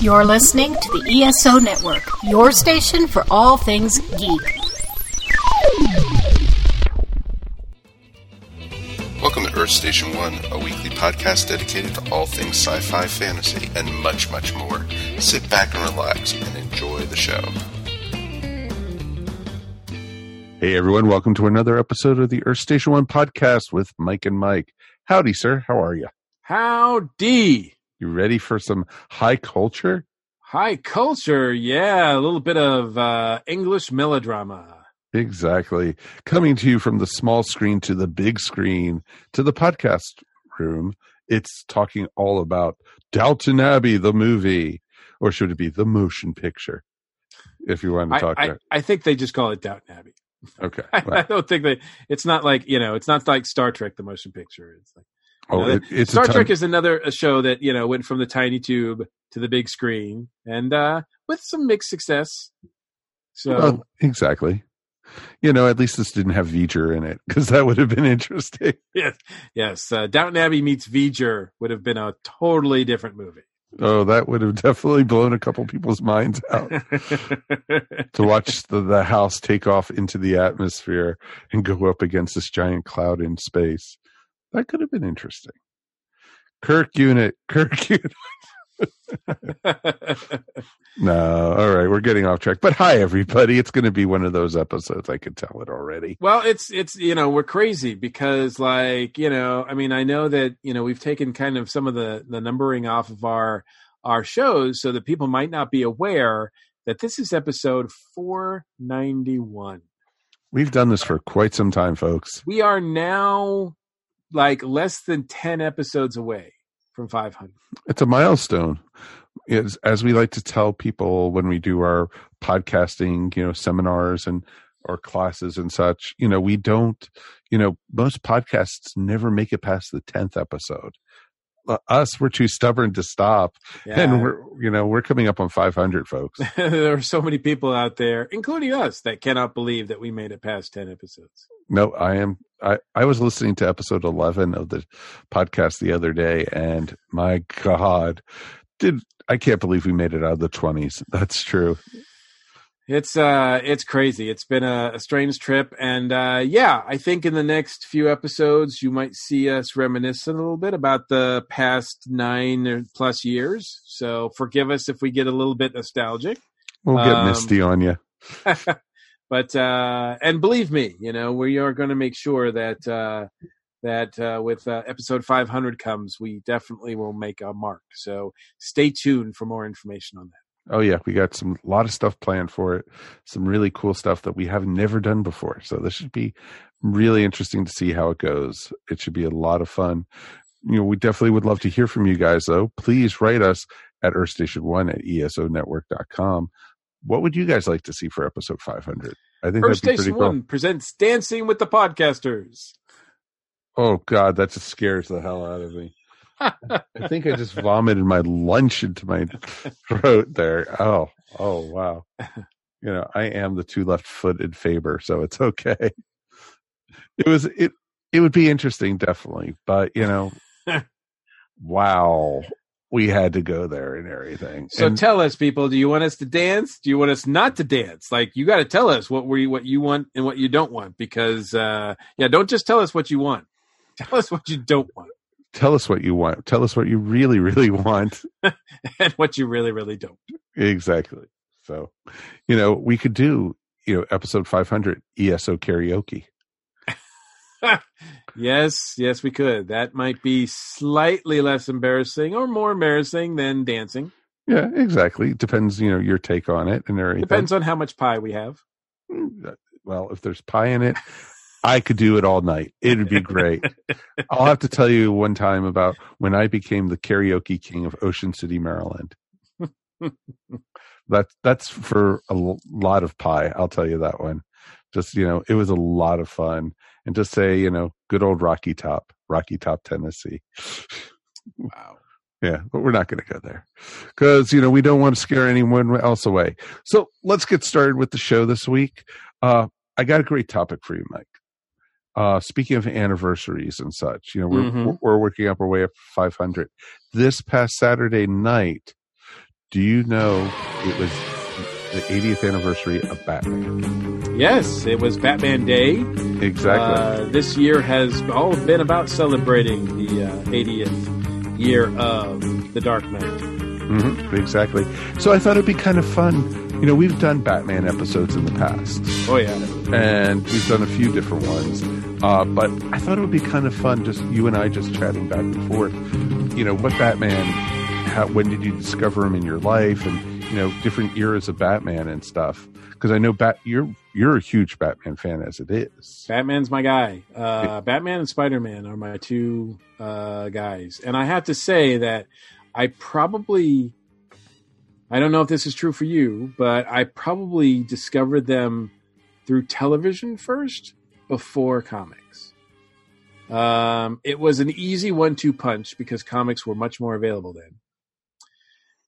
You're listening to the ESO Network, your station for all things geek. Welcome to Earth Station One, a weekly podcast dedicated to all things sci fi, fantasy, and much, much more. Sit back and relax and enjoy the show. Hey everyone, welcome to another episode of the Earth Station One podcast with Mike and Mike. Howdy, sir. How are you? Howdy. You ready for some high culture? High culture, yeah, a little bit of uh, English melodrama. Exactly. Coming to you from the small screen to the big screen to the podcast room. It's talking all about Downton Abbey, the movie, or should it be the motion picture? If you want to talk I, about I think they just call it Downton Abbey. Okay. I, well, don't think they. It's not like you know. It's not like Star Trek, the motion picture. It's like oh, it, it's Star Trek is another a show that you know went from the tiny tube to the big screen, and uh with some mixed success. So Well, exactly. You know, at least this didn't have V'ger in it because that would have been interesting. yes, yes, uh, Downton Abbey meets V'ger would have been a totally different movie. Oh, that would have definitely blown a couple people's minds out to watch the, the house take off into the atmosphere and go up against this giant cloud in space. That could have been interesting. Kirk unit, Kirk unit. No, all right, we're getting off track. But hi, everybody. It's going to be one of those episodes. I can tell it already. Well, it's it's you know we're crazy because like you know I mean I know that you know we've taken kind of some of the the numbering off of our our shows so that people might not be aware that this is episode 491. We've done this for quite some time, folks. We are now like less than 10 episodes away from 500. It's a milestone. Is as we like to tell people when we do our podcasting, you know, seminars and or classes and such, you know, we don't, you know, most podcasts never make it past the 10th episode. Uh, us, we're too stubborn to stop. Yeah. And we're, you know, we're coming up on 500 folks. there are so many people out there, including us, that cannot believe that we made it past 10 episodes. No, I am. I, I was listening to episode 11 of the podcast the other day, and my God, did I can't believe we made it out of the 20s. That's true. It's uh it's crazy. It's been a, a strange trip and uh yeah, I think in the next few episodes you might see us reminiscing a little bit about the past 9 or plus years. So forgive us if we get a little bit nostalgic. We'll get Um, misty on you. but uh and believe me, you know, we are going to make sure that uh that uh with uh, episode 500 comes, we definitely will make a mark. So stay tuned for more information on that. Oh yeah, we got some a lot of stuff planned for it. Some really cool stuff that we have never done before. So this should be really interesting to see how it goes. It should be a lot of fun. You know, we definitely would love to hear from you guys though. Please write us at earthstation1 at esonetwork.com. What would you guys like to see for episode 500? I think be Station pretty cool. 1 presents Dancing with the Podcasters. Oh God, that just scares the hell out of me. I think I just vomited my lunch into my throat there. Oh, oh wow. You know, I am the two left footed Faber, so it's okay. It was it it would be interesting, definitely. But you know, wow. We had to go there and everything. So And- tell us, people, do you want us to dance? Do you want us not to dance? Like you got to tell us what we what you want and what you don't want, because uh, yeah, don't just tell us what you want. Tell us what you don't want tell us what you want. Tell us what you really, really want. and what you really, really don't. Exactly. So, you know, we could do, you know, episode 500 ESO karaoke. Yes, yes, we could. That might be slightly less embarrassing or more embarrassing than dancing. Yeah, exactly. Depends, you know, your take on it and everything. Depends on how much pie we have. Mm, Well, if there's pie in it, I could do it all night. It'd be great. I'll have to tell you one time about when I became the karaoke king of Ocean City, Maryland. That that's for a lot of pie. I'll tell you that one. Just you know, it was a lot of fun, and just say you know, good old Rocky Top, Rocky Top, Tennessee. Wow. Yeah, but we're not going to go there because you know we don't want to scare anyone else away. So let's get started with the show this week. Uh, I got a great topic for you, Mike. Uh, speaking of anniversaries and such, you know we're Mhm. we're working up our way up to 500. This past Saturday night, Do you know it was the 80th anniversary of Batman? Yes, it was Batman Day. Exactly. Uh, this year has all been about celebrating the uh, 80th year of The Dark Knight. hmm exactly. So I thought it'd be kind of fun. You know, we've done Batman episodes in the past, Oh yeah, and we've done a few different ones. Uh, but I thought it would be kind of fun, just you and I just chatting back and forth. You know, what Batman? How, when did you discover him in your life, and you know, different eras of Batman and stuff? Because I know Bat, you're you're a huge Batman fan as it is. Batman's my guy. Uh, Batman and Spider Man are my two uh, guys, and I have to say that I probably. I don't know if this is true for you, but I probably discovered them through television first before comics. Um, it was an easy one-two punch because comics were much more available then.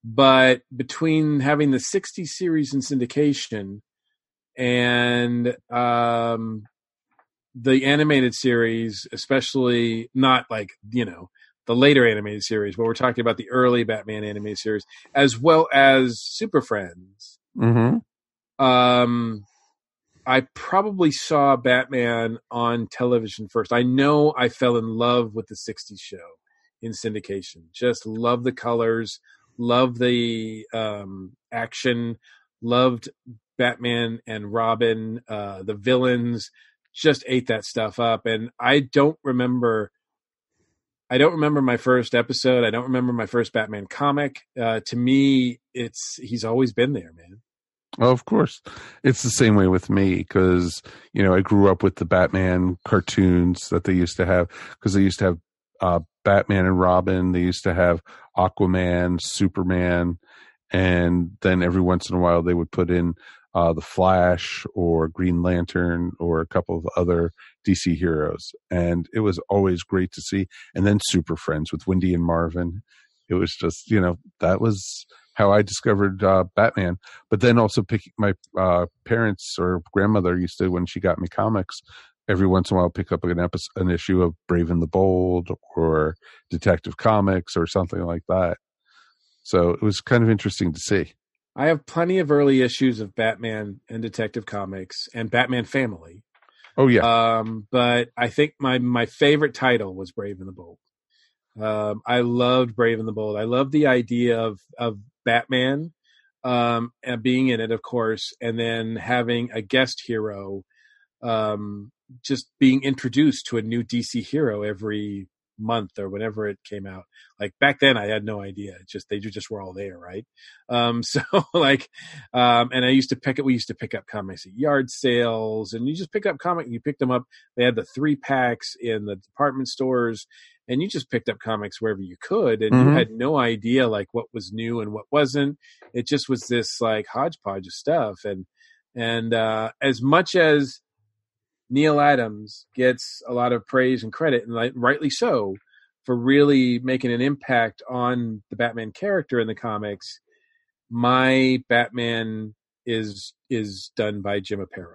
But between having the 60 series in syndication and um, the animated series, especially not like, you know, the later animated series, but we're talking about the early Batman animated series, as well as Super Friends. Mm-hmm. Um, I probably saw Batman on television first. I know I fell in love with the 60s show in syndication. Just love the colors, love the um, action, loved Batman and Robin, uh, the villains, just ate that stuff up. And I don't remember. I don't remember my first episode. I don't remember my first Batman comic. Uh, to me, it's he's always been there, man. Oh, of course. It's the same way with me because, you know, I grew up with the Batman cartoons that they used to have because they used to have uh, Batman and Robin. They used to have Aquaman, Superman, and then every once in a while they would put in uh, the Flash or Green Lantern or a couple of other DC heroes. And it was always great to see. And then Super Friends with Wendy and Marvin. It was just, you know, that was how I discovered uh, Batman. But then also picking my uh, parents or grandmother used to, when she got me comics, every once in a while pick up an episode, an issue of Brave and the Bold or Detective Comics or something like that. So it was kind of interesting to see. I have plenty of early issues of Batman and Detective Comics and Batman Family. Oh yeah, Um, but I think my my favorite title was Brave and the Bold. Um, I loved Brave and the Bold. I loved the idea of of Batman um, and being in it, of course, and then having a guest hero, um, just being introduced to a new DC hero every month or whenever it came out. Like back then, I had no idea. It just they just were all there, right? Um, so like, um, and I used to pick it. We used to pick up comics at yard sales, and you just pick up comic. You picked them up. They had the three packs in the department stores, and you just picked up comics wherever you could, and you Mhm. had no idea like what was new and what wasn't. It just was this like hodgepodge of stuff, and and uh, as much as Neal Adams gets a lot of praise and credit, and like, rightly so, for really making an impact on the Batman character in the comics. My Batman is is done by Jim Aparo.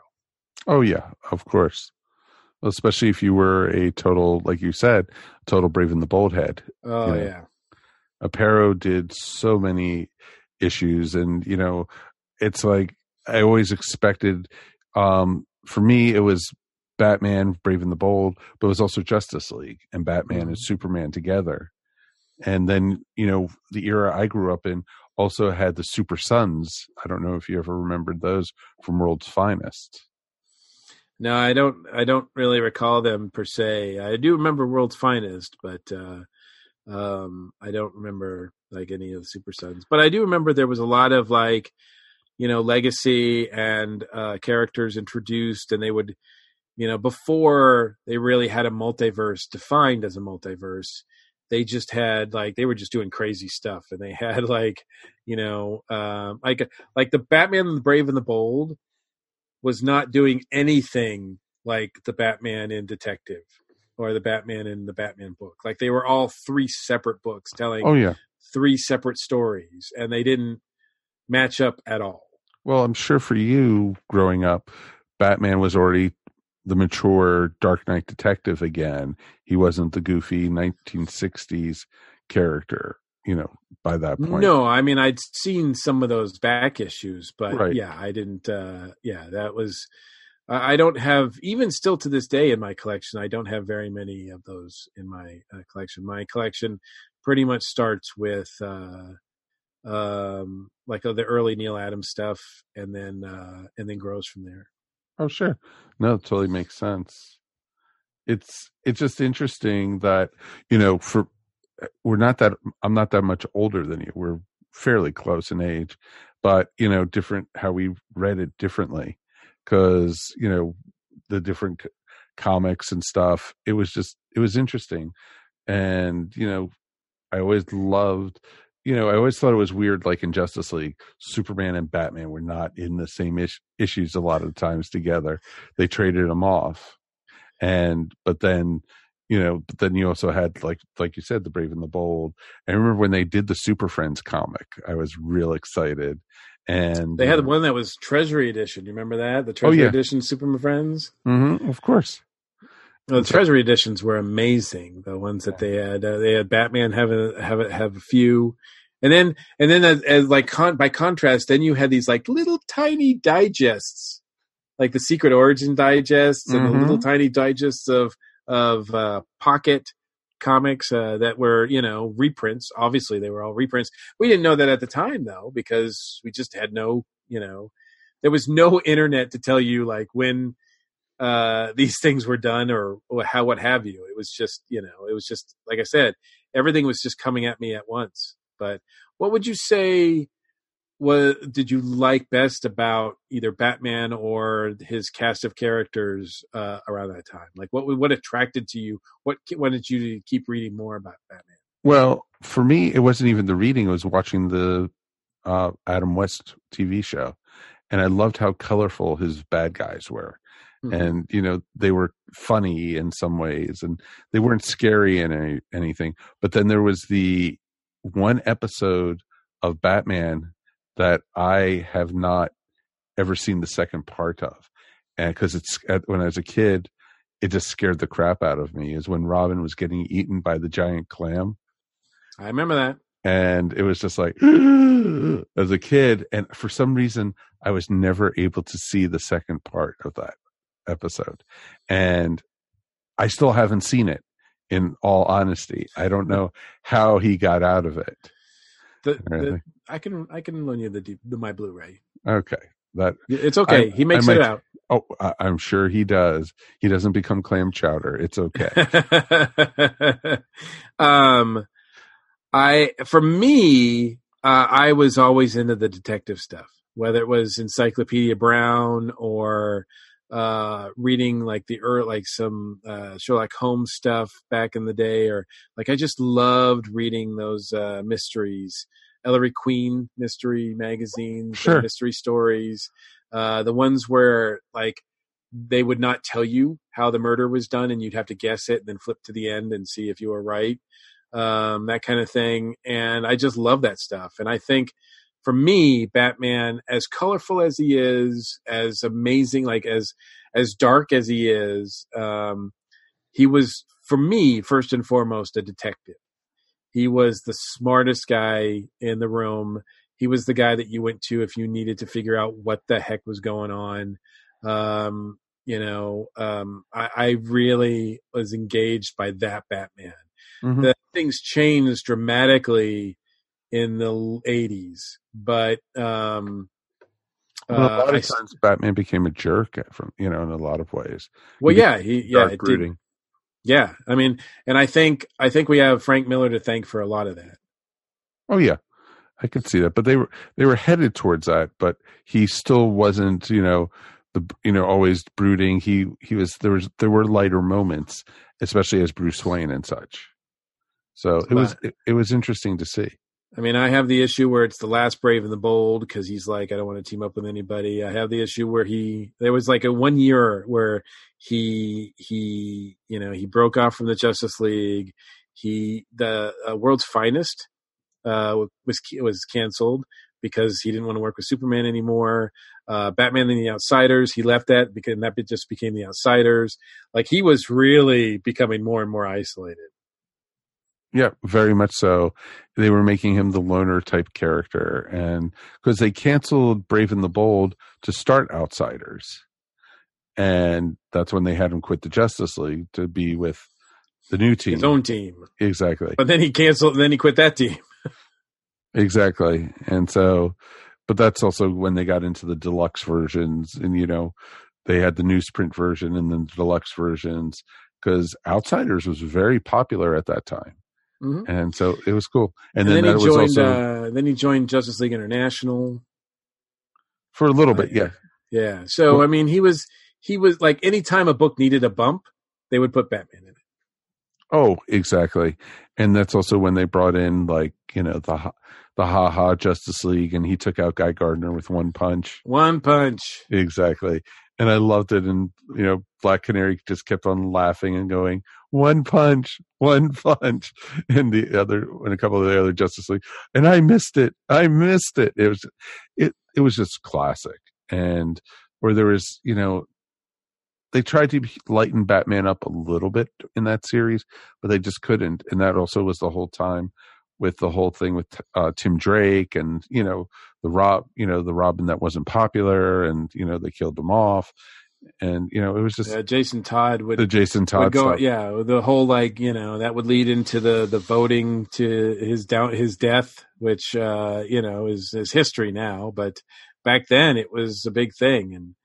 oh yeah, of course. Especially if you were a total, like you said, total Brave and the Bold head. Oh Yeah. yeah, Aparo did so many issues, and you know, it's like I always expected. Um, for me, it was Batman, Brave and the Bold, but it was also Justice League and Batman and Superman together. And then you know, the era I grew up in also had the Super Sons. I don't know if you ever remembered those from World's Finest. no, I don't. I don't really recall them per se. I do remember World's Finest, but uh, um, I don't remember like any of the Super Sons. But I do remember there was a lot of like, you know, legacy and uh, characters introduced, and they would, you know, before they really had a multiverse defined as a multiverse. They just had like they were just doing crazy stuff, and they had like, you know, um, like like the Batman, the Brave and the Bold was not doing anything like the Batman in Detective or the Batman in the Batman book. Like they were all three separate books telling Oh yeah. three separate stories, and they didn't match up at all. Well, I'm sure for you growing up, Batman was already the mature Dark Knight detective again. He wasn't the goofy 1960s character. you know, by that point. No, I mean I'd seen some of those back issues, but Right. yeah, I didn't. uh Yeah, that was. I don't have even still to this day in my collection. I don't have very many of those in my uh, collection. My collection pretty much starts with uh um like uh, the early Neal Adams stuff, and then uh and then grows from there. Oh, sure. No, it totally makes sense. It's it's just interesting that you know for eh, we're not that I'm not that much older than you. We're fairly close in age, but you know different how we read it differently because you know the different comics and stuff. It was just it was interesting, and you know I always loved. You know, I always thought it was weird, like in Justice League, Superman and Batman were not in the same ish- issues a lot of times together. They traded them off, and but then, you know, but then you also had like like you said, the Brave and the Bold. I remember when they did the Super Friends comic, I was real excited, and They had one that was Treasury Edition. You remember that? The Oh, Treasury yeah. Edition Superman Friends. Mm-hmm, of course, The Treasury editions were amazing. The ones that they had, uh, they had Batman have a have a, have a few, and then and then as, as like con- by contrast, then you had these like little tiny digests, like the Secret Origin digests and the Mhm. little tiny digests of of uh, Pocket comics uh, that were you know reprints. Obviously, they were all reprints. We didn't know that at the time though because we just had no you know there was no internet to tell you like when uh these things were done or, or how what have you. It was just you know it was just like i said everything was just coming at me at once. But what would you say what did you like best about either batman or his cast of characters uh around that time? Like what what attracted to you? What wanted you to keep reading more about batman? Well, for me, it wasn't even the reading; it was watching the uh, Adam West TV show, and I loved how colorful his bad guys were. Mhm. and you know they were funny in some ways and they weren't scary in any, anything but then there was the one episode of batman that i have not ever seen the second part of and because it's when i was a kid it just scared the crap out of me is when robin was getting eaten by the giant clam. I remember that. And it was just like as a kid and for some reason i was never able to see the second part of that episode. And i still haven't seen it in all honesty. I don't know how he got out of it. The, the, i can i can loan you the, D- the my blu-ray. Okay. That it's okay. I- he makes I it might- out. Oh I, i'm sure he does. He doesn't become clam chowder. It's okay. Um, I for me, uh, I was always into the detective stuff, whether it was Encyclopedia Brown or uh, reading like the er, like some uh, Sherlock Holmes stuff back in the day, or like I just loved reading those uh, mysteries, Ellery Queen mystery magazines, Sure. mystery stories, uh, the ones where like they would not tell you how the murder was done and you'd have to guess it and then flip to the end and see if you were right um, that kind of thing and i just love that stuff and i think for me batman as colorful as he is as amazing like as as dark as he is um, he was for me first and foremost a detective he was the smartest guy in the room he was the guy that you went to if you needed to figure out what the heck was going on um, you know, um, I, I really was engaged by that Batman. Mhm. The things changed dramatically in the 80s, but um, Well, a uh, lot I of times batman became a jerk from you know in a lot of ways well, he yeah, he, yeah, it did, brooding. yeah. I mean, and I think I think we have Frank Miller to thank for a lot of that. Oh yeah, I could see that. But they were they were headed towards that, but he still wasn't. You know, the you know always brooding. He he was there was there were lighter moments, especially as Bruce Wayne and such. So it was it, it was interesting to see. I mean, I have the issue where it's the last brave and the bold because he's like, I don't want to team up with anybody. I have the issue where he there was like a one year where he he you know he broke off from the Justice League. He the uh, World's Finest uh, was was canceled because he didn't want to work with Superman anymore. Uh, Batman and the Outsiders, he left that because that just became the Outsiders. Like he was really becoming more and more isolated. Yeah, very much so. They were making him the loner type character, and because they canceled Brave and the Bold to start Outsiders, and that's when they had him quit the Justice League to be with the new team, his own team. Exactly. But then he canceled. Then he quit that team. exactly, and so, but that's also when they got into the deluxe versions, and you know, they had the newsprint version and then the deluxe versions because Outsiders was very popular at that time. Mm-hmm. And so it was cool. And, and then, then, he joined. Also, uh, then he joined Justice League International for a little bit. Yeah, yeah. So well, I mean, he was he was like anytime a book needed a bump, they would put Batman in it. Oh, exactly. And that's also when they brought in like you know the the Ha Ha Justice League, and he took out Guy Gardner with one punch. One punch. Exactly and I loved it. And you know, Black Canary just kept on laughing and going, "One punch, one punch," and the other, and a couple of the other Justice League, and I missed it. I missed it. It was, it it was just classic, and where there was, you know, they tried to lighten Batman up a little bit in that series, but they just couldn't, and that also was the whole time with the whole thing with uh, Tim Drake and you know the Rob, you know the Robin that wasn't popular, and you know they killed him off, and you know it was just yeah, Jason Todd would the Jason Todd would go, stuff. yeah, the whole like you know that would lead into the the voting to his down his death, which uh, you know is is history now, but back then it was a big thing, and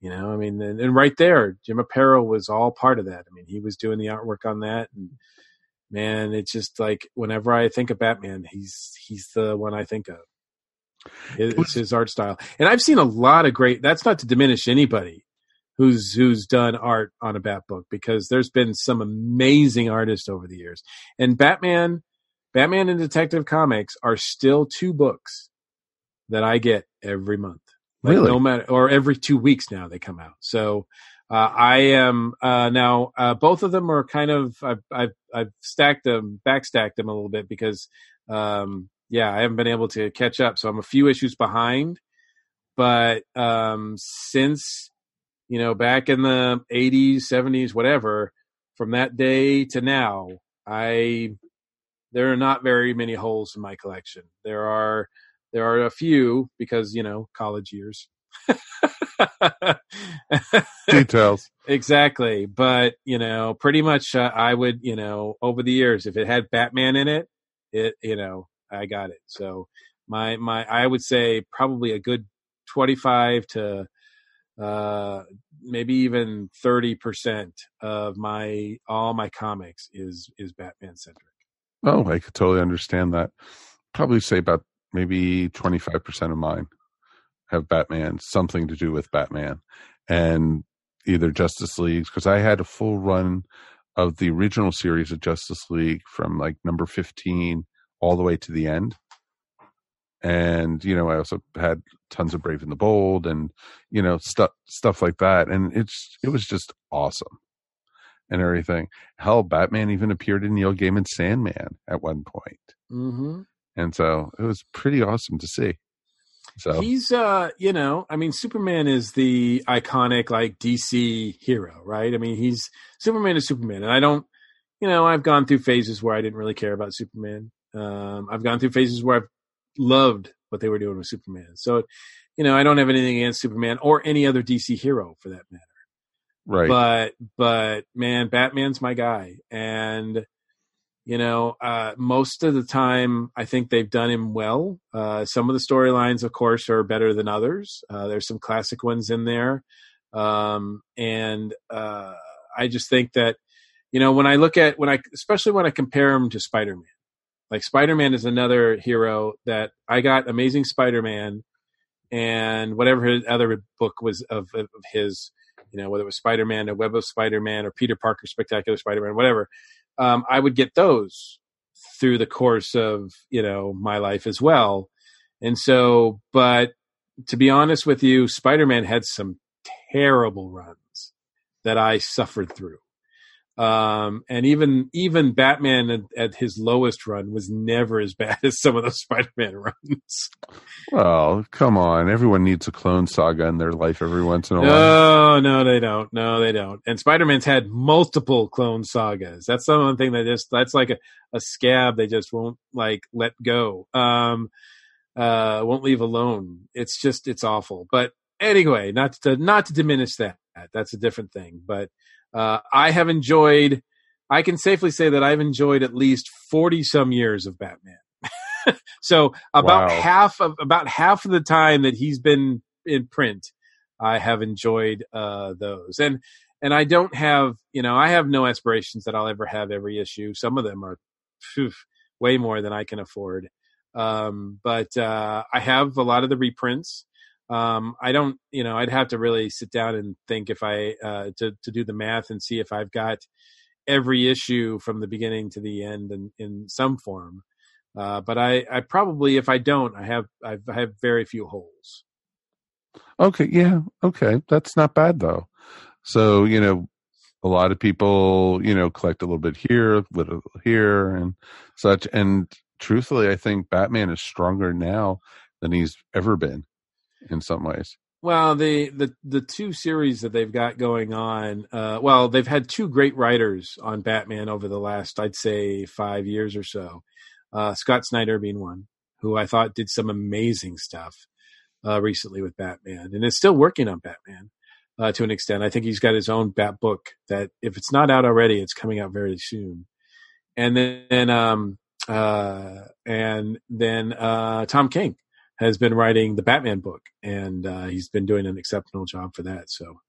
you know I mean, and, and right there, Jim Aparo was all part of that. I mean, he was doing the artwork on that, and man, it's just like whenever I think of Batman, he's he's the one I think of. It's his art style, and I've seen a lot of great. That's not to diminish anybody who's who's done art on a Bat book because there's been some amazing artists over the years. And Batman, Batman and Detective Comics are still two books that I get every month. Like really? No matter, or every two weeks now they come out. So uh, I am uh, now. Uh, both of them are kind of. I've, I've I've stacked them, backstacked them a little bit because, um, yeah, I haven't been able to catch up. So I'm a few issues behind. But um, since you know, back in the 80s, 70s, whatever, from that day to now, I there are not very many holes in my collection. There are there are a few because you know college years. Details. exactly. But, you know, pretty much uh, I would, you know, over the years, if it had Batman in it, it, you know, I got it. So my, my, I would say probably a good 25 to, uh, maybe even 30% of my, all my comics is, is Batman centric. Oh, I could totally understand that. Probably say about maybe 25% of mine have Batman, something to do with Batman, and either Justice League because I had a full run of the original series of Justice League from like number fifteen all the way to the end. And you know, I also had tons of Brave and the Bold, and you know, stuff stuff like that. And it's it was just awesome and everything. Hell, Batman even appeared in Neil Gaiman's Sandman at one point. Mm-hmm. and so it was pretty awesome to see. So he's uh, you know, I mean Superman is the iconic like DC hero, right? I mean, he's Superman is Superman. And I don't you know, I've gone through phases where I didn't really care about Superman. Um, I've gone through phases where I've loved what they were doing with Superman. So, you know, I don't have anything against Superman or any other DC hero for that matter. Right. But but man, Batman's my guy. And you know, uh, most of the time, I think they've done him well. Uh, some of the storylines, of course, are better than others. Uh, there's some classic ones in there, um, and uh, I just think that, you know, when I look at when I, especially when I compare him to Spider-Man, like Spider-Man is another hero that I got Amazing Spider-Man, and whatever his other book was of, of his, you know, whether it was Spider-Man, A Web of Spider-Man, or Peter Parker, Spectacular Spider-Man, whatever um, I would get those through the course of you know my life as well. And so, but to be honest with you, Spider Man had some terrible runs that I suffered through. Um, and even even Batman at, at, his lowest run was never as bad as some of those Spider-Man runs. Well, come on, everyone needs a clone saga in their life every once in a no, while. No, no, they don't. No, they don't. And Spider-Man's had multiple clone sagas. That's the one thing that just that's like a, a scab they just won't like let go. Um, uh, won't leave alone. It's just it's awful. But anyway, not to not to diminish that. That's a different thing. But uh, I have enjoyed. I can safely say that I've enjoyed at least forty some years of Batman. so about Wow. half of about half of the time that he's been in print, I have enjoyed uh, those. And and I don't have you know I have no aspirations that I'll ever have every issue. Some of them are phew, way more than I can afford. Um, but uh, I have a lot of the reprints. Um, I don't, you know, I'd have to really sit down and think if I uh, to to do the math and see if I've got every issue from the beginning to the end in, in some form. Uh, but I, I probably, if I don't, I have I've, I have very few holes. Okay, yeah, okay, that's not bad though. So you know, a lot of people you know collect a little bit here, a little here, and such. And truthfully, I think Batman is stronger now than he's ever been in some ways. Well, the the the two series that they've got going on, uh, well, they've had two great writers on Batman over the last, I'd say, five years or so. Uh, Scott Snyder being one, who I thought did some amazing stuff uh, recently with Batman, and is still working on Batman uh, to an extent. I think he's got his own Bat book that, if it's not out already, it's coming out very soon. And then, um, uh, and then uh, Tom King has been writing the Batman book, and uh, he's been doing an exceptional job for that. So,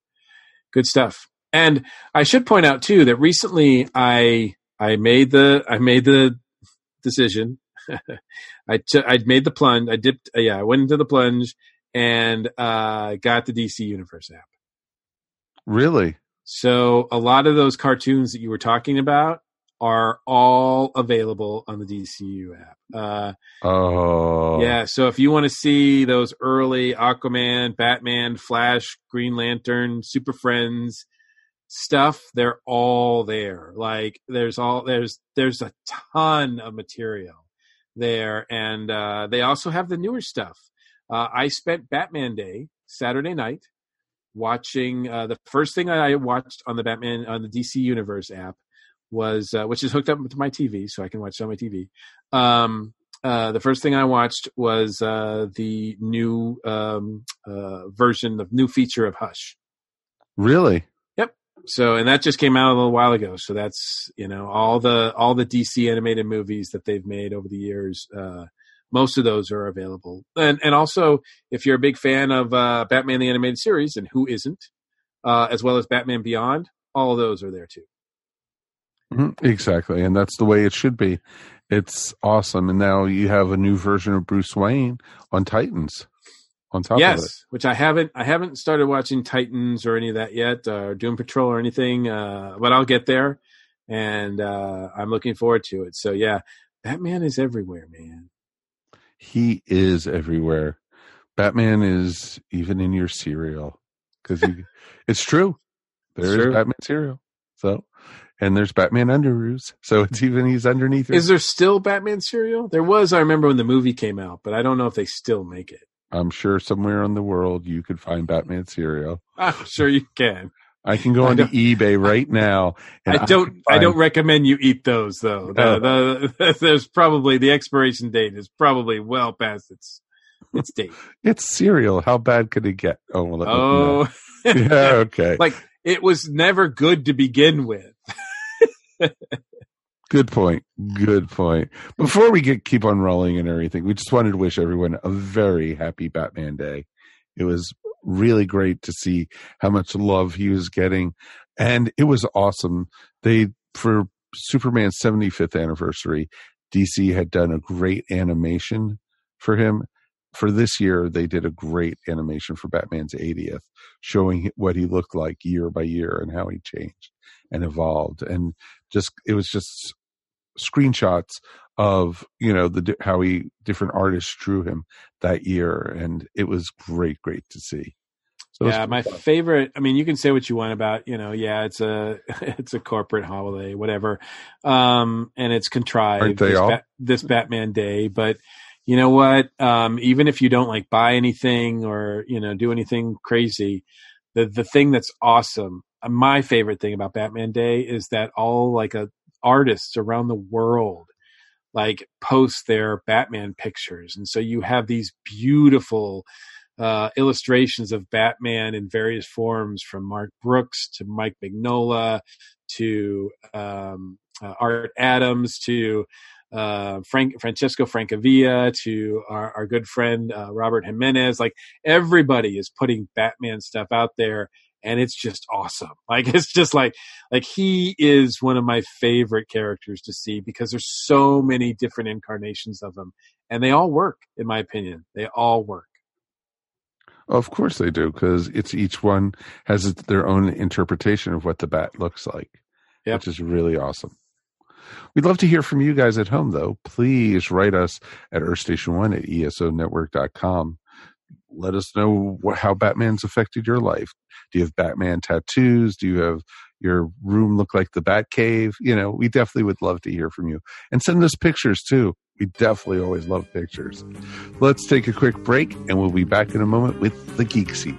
good stuff. And I should point out too that recently I I made the I made the decision. I t- I made the plunge. I dipped. Uh, yeah, I went into the plunge and uh, got the DC Universe app. Really? So a lot of those cartoons that you were talking about are all available on the DCU app. Uh, Oh, yeah, so if you want to see those early Aquaman, Batman, Flash, Green Lantern, Super Friends stuff, they're all there. Like there's all there's there's a ton of material there, and uh, they also have the newer stuff. Uh, I spent Batman Day Saturday night watching uh, the first thing I watched on the Batman on the DC Universe app was uh, which is hooked up to my TV, so I can watch it on my TV. Um, uh, the first thing I watched was uh, the new um, uh, version, the new feature of Hush. really? Yep. So, and that just came out a little while ago. So that's you know all the all the DC animated movies that they've made over the years. Uh, most of those are available, and and also if you're a big fan of uh, Batman the animated series, and who isn't, uh, as well as Batman Beyond, all of those are there too. Mhm, Exactly, and that's the way it should be. It's awesome, and now you have a new version of Bruce Wayne on Titans. On top of it, yes, which I haven't I haven't started watching Titans or any of that yet, uh, or Doom Patrol or anything, uh, but I'll get there, and uh, I'm looking forward to it. So yeah, Batman is everywhere, man. he is everywhere. Batman is even in your cereal because it's true. There is True. Batman cereal. So, and there's Batman underoos. So it's mm-hmm. even he's underneath it. Is there still Batman cereal? There was. I remember when the movie came out, but I don't know if they still make it. I'm sure somewhere in the world you could find Batman cereal. I'm sure you can. I can go I onto eBay right now. I don't. can I don't recommend you eat those though. No. Oh. The, the, there's probably the expiration date is probably well past its its date. It's cereal. How bad could it get? Oh, well, Oh, no. yeah. Okay. like it was never good to begin with. Good point. Good point. Before we get keep on rolling and everything, we just wanted to wish everyone a very happy Batman Day. It was really great to see how much love he was getting, and it was awesome. They for Superman's 75th anniversary, DC had done a great animation for him. For this year, they did a great animation for Batman's 80th, showing what he looked like year by year and how he changed and evolved. And just it was just screenshots of you know the how he different artists drew him that year and it was great great to see Those yeah, my favorite. I mean, you can say what you want about, you know, yeah, it's a it's a corporate holiday, whatever, um, and it's contrived. This, all? Ba- this Batman Day, but you know what? Um, even if you don't like buy anything or you know do anything crazy, the the thing that's awesome, uh, my favorite thing about Batman Day is that all like uh artists around the world like post their Batman pictures, and so you have these beautiful uh, illustrations of Batman in various forms, from Mark Brooks to Mike Mignola to um, uh, Art Adams to uh, Frank Francesco Francavilla to our, our good friend uh, Robert Jimenez. Like everybody is putting Batman stuff out there, and it's just awesome. Like it's just like like he is one of my favorite characters to see because there's so many different incarnations of him, and they all work, in my opinion. They all work. Of course they do, because it's each one has their own interpretation of what the bat looks like, Yep. which is really awesome. We'd love to hear from you guys at home, though. Please write us at earthstation1 at esonetwork.com. Let us know how Batman's affected your life. Do you have Batman tattoos? Do you have your room look like the Bat Cave? You know, we definitely would love to hear from you. And send us pictures, too. We definitely always love pictures. Let's take a quick break, and we'll be back in a moment with the Geek Seat.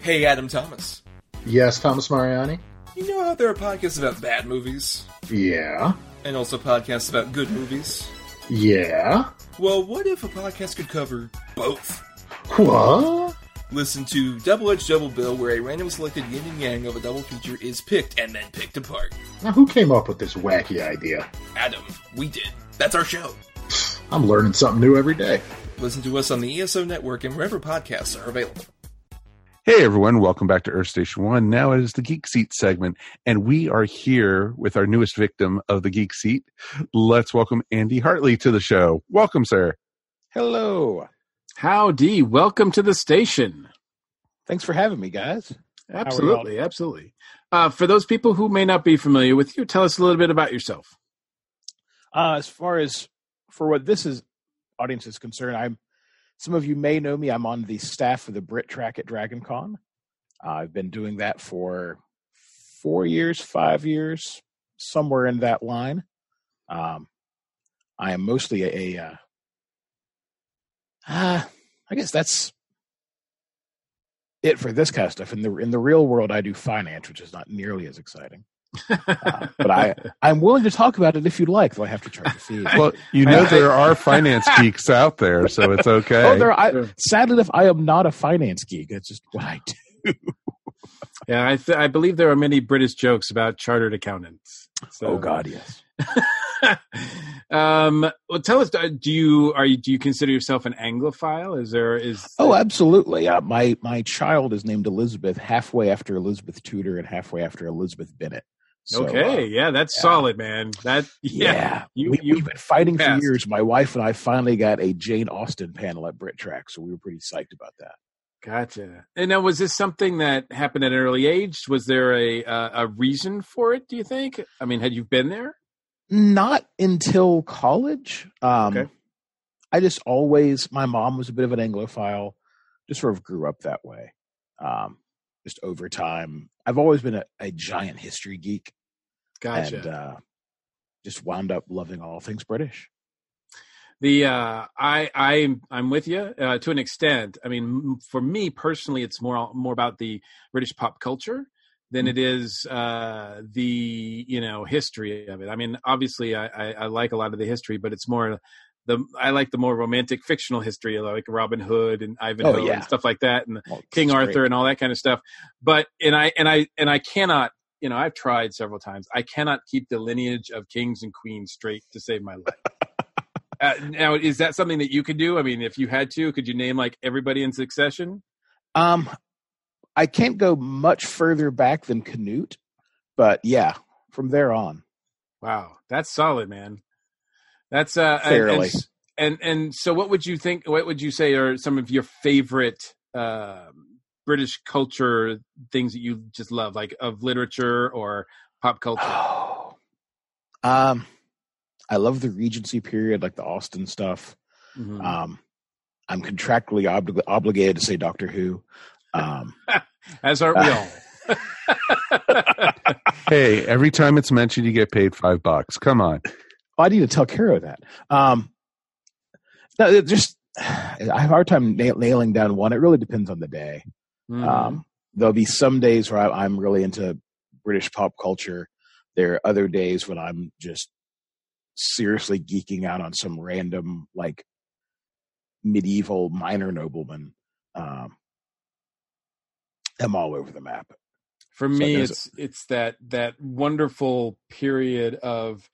Hey, Adam Thomas. Yes, Thomas Mariani. You know how there are podcasts about bad movies Yeah. and also podcasts about good movies? Yeah. Well, what if a podcast could cover both? What? Listen to Double Edge Double Bill, where a random selected yin and yang of a double feature is picked and then picked apart. Now, who came up with this wacky idea? Adam, we did. That's our show. I'm learning something new every day. Listen to us on the ESO network and wherever podcasts are available. Hey everyone, welcome back to Earth Station One. Now it is the Geek Seat segment, and we are here with our newest victim of the Geek Seat. Let's welcome Andy Hartley to the show. Welcome, sir. Hello. Howdy, welcome to the station. Thanks for having me, guys. Absolutely, absolutely. Uh, for those people who may not be familiar with you, tell us a little bit about yourself. Uh, as far as for what this is audience is concerned, I'm some of you may know me. I'm on the staff of the Brit Track at Dragon Con. Uh, I've been doing that for four years, five years, somewhere in that line. Um, I am mostly a, a uh, uh, I guess that's it for this kind of stuff. In the in the real world, I do finance, which is not nearly as exciting. Uh, but I I'm willing to talk about it if you'd like, though I have to charge a fee. Well, you know there are finance geeks out there, so it's okay. Oh, there. I, Sure. sadly enough, I am not a finance geek. That's just what I do. Yeah, I, th- I believe there are many British jokes about chartered accountants. So, Oh God, yes. um, well, tell us. uh, Do you are you do you consider yourself an Anglophile? Is there is Oh, absolutely. Uh, my my child is named Elizabeth, halfway after Elizabeth Tudor and halfway after Elizabeth Bennet. So, okay? uh, yeah, that's yeah. solid, man. That yeah, yeah, you- we, we've been fighting for years. My wife and I finally got a Jane Austen panel at Brit Track, so we were pretty psyched about that. Gotcha. And now, was this something that happened at an early age? Was there a uh, a reason for it? Do you think? I mean, had you been there? Not until college. Um, Okay. I just always, my mom was a bit of an Anglophile, just sort of grew up that way. Um, just over time, I've always been a, a giant history geek Gotcha. and uh, just wound up loving all things British. the uh i i i'm with you uh, to an extent i mean for me personally it's more more about the british pop culture than it is uh the you know history of it i mean obviously i i, I like a lot of the history but it's more the i like the more romantic fictional history like robin hood and ivanhoe Oh, yeah. and stuff like that and Well, King Arthur great. and all that kind of stuff. But and I and I and I cannot, you know, I've tried several times. I cannot keep the lineage of kings and queens straight to save my life. uh, now, is that something that you could do? I mean, if you had to, could you name like everybody in succession? Um, I can't go much further back than Canute, but yeah, from there on. Wow, that's solid, man. That's uh, and- Fairly. And, and and so, what would you think? What would you say are some of your favorite um British culture things that you just love, like of literature or pop culture? Oh. Um, I love the Regency period, like the Austen stuff. Mhm. Um, I'm contractually obli- obligated to say Doctor Who. Um, As are we all. Hey, every time it's mentioned, you get paid five bucks. Come on. I need to tell Kara that. Um, no, just I have a hard time nailing down one. It really depends on the day. Mhm. Um, there'll be some days where I, I'm really into British pop culture. There are other days when I'm just seriously geeking out on some random like medieval minor nobleman. Um, I'm all over the map. For me, it's it's that that wonderful period of,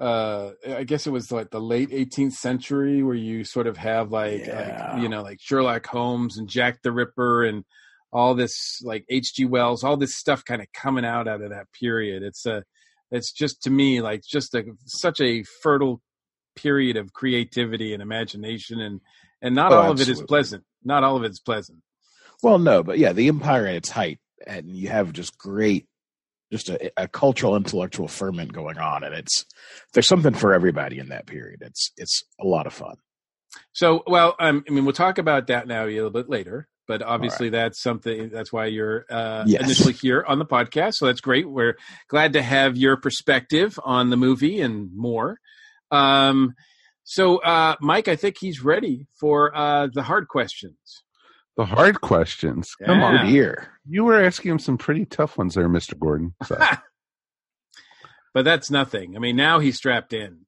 uh, I guess it was like the late 18th century where you sort of have like, Yeah. like you know like Sherlock Holmes and Jack the Ripper and all this like H.G. Wells, all this stuff kind of coming out out of that period. It's a, it's just to me like just a such a fertile period of creativity and imagination and and not Oh, all of it is pleasant. Not all of it's pleasant. Well, no, but yeah, the empire at its height, and you have just great, just a, a cultural intellectual ferment going on, and it's there's something for everybody in that period. It's it's a lot of fun. So, well, um, I mean, we'll talk about that now a little bit later, but obviously that's something that's why you're uh, Yes. initially here on the podcast. So that's great. We're glad to have your perspective on the movie and more. Um, so, uh, Mike, I think he's ready for uh, the hard questions. The hard questions. Come Yeah. on. Dear. You were asking him some pretty tough ones there, Mr. Gordon. So. But that's nothing. I mean, now he's strapped in.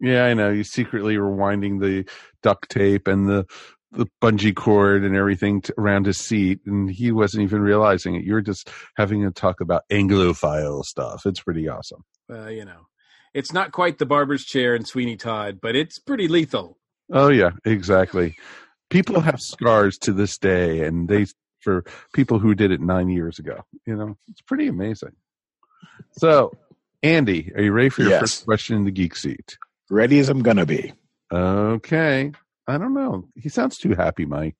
yeah, I know. You secretly were winding the duct tape and the the bungee cord and everything to, around his seat, and he wasn't even realizing it. You were just having a talk about Anglophile stuff. It's pretty awesome. Uh, you know, it's not quite the barber's chair and Sweeney Todd, but it's pretty lethal. Oh yeah, exactly. People have scars to this day, and they for people who did it nine years ago. You know, it's pretty amazing. So, Andy, are you ready for your Yes. first question in the geek seat? Ready as I'm gonna be. Okay. I don't know. He sounds too happy, Mike.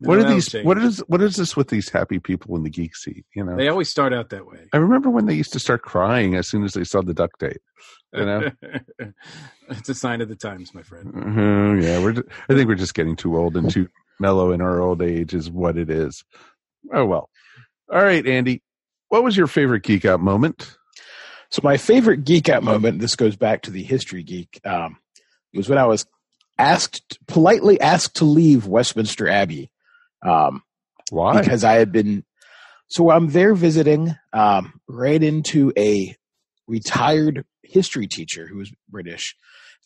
No, What are these? What is what is this with these happy people in the geek seat? You know, They always start out that way. I remember when they used to start crying as soon as they saw the duct tape. You know, it's a sign of the times, my friend. Mhm, yeah, we're. ju- I think we're just getting too old and too mellow in our old age, is what it is. Oh well. All right, Andy. What was your favorite geek out moment? So my favorite geek out moment. This goes back to the history geek. Um, was when I was asked politely asked to leave Westminster Abbey. Um, Why? because I had been so I'm there visiting, um, ran into a retired history teacher who was British,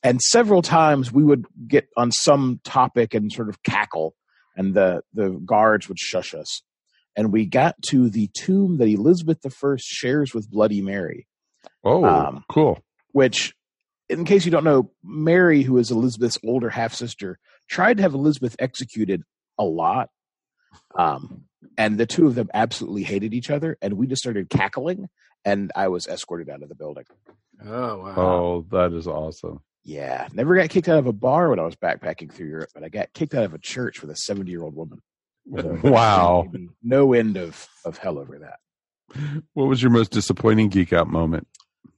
and several times we would get on some topic and sort of cackle, and the the guards would shush us. And we got to the tomb that Elizabeth I shares with Bloody Mary, oh, um, cool. which, in case you don't know, Mary, who is Elizabeth's older half sister, tried to have Elizabeth executed a lot. Um, and the two of them absolutely hated each other, and we just started cackling, and I was escorted out of the building. Oh wow! Oh, that is awesome. Yeah, never got kicked out of a bar when I was backpacking through Europe, but I got kicked out of a church with a seventy-year-old woman. So, Wow. no end of of hell over that. What was your most disappointing geek out moment?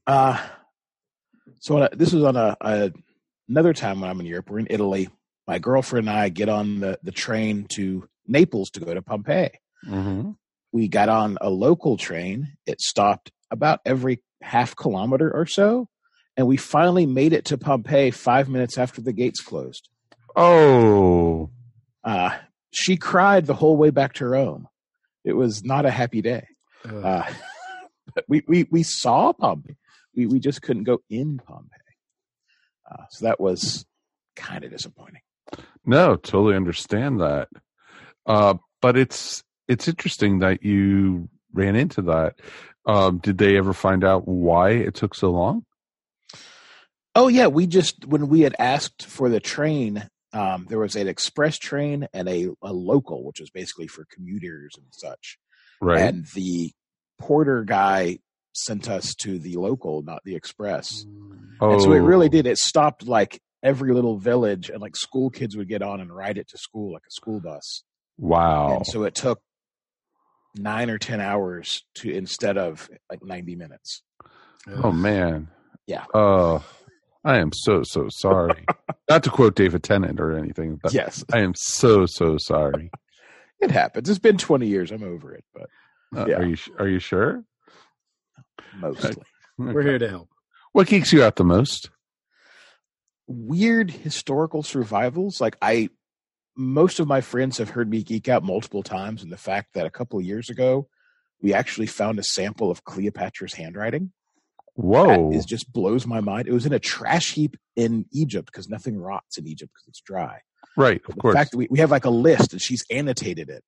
Uh so on a, this was on a, a another time when I'm in Europe. We're in Italy. My girlfriend and I get on the the train to Naples to go to Pompeii. Mm-hmm. We got on a local train. It stopped about every half kilometer or so, and we finally made it to Pompeii five minutes after the gates closed. Oh, Uh, she cried the whole way back to Rome. It was not a happy day. Uh, but we, we, we saw Pompeii. We, we just couldn't go in Pompeii. Uh, so that was kind of disappointing. no, totally understand that. Uh, but it's it's interesting that you ran into that. Um, did they ever find out why it took so long? Oh, yeah. We just, when we had asked for the train, um, there was an express train and a, a local, which was basically for commuters and such. Right. And the porter guy sent us to the local, not the express. oh, And so it really did. It stopped like every little village, and like school kids would get on and ride it to school like a school bus. Wow. And so it took nine or ten hours to instead of like ninety minutes. oh man. Yeah. Oh, I am so so sorry. Not to quote David Tennant or anything, but yes, I am so so sorry. it happens. It's been 20 years. I'm over it, but Uh, Yeah. Are you are you sure? mostly. We're here to help. What geeks you out the most? Weird historical survivals. Like I, most of my friends have heard me geek out multiple times, and the fact that a couple of years ago we actually found a sample of Cleopatra's handwriting. Whoa! It just blows my mind. It was in a trash heap in Egypt because nothing rots in Egypt because it's dry. right, of the course. In fact we, we have like a list and she's annotated it.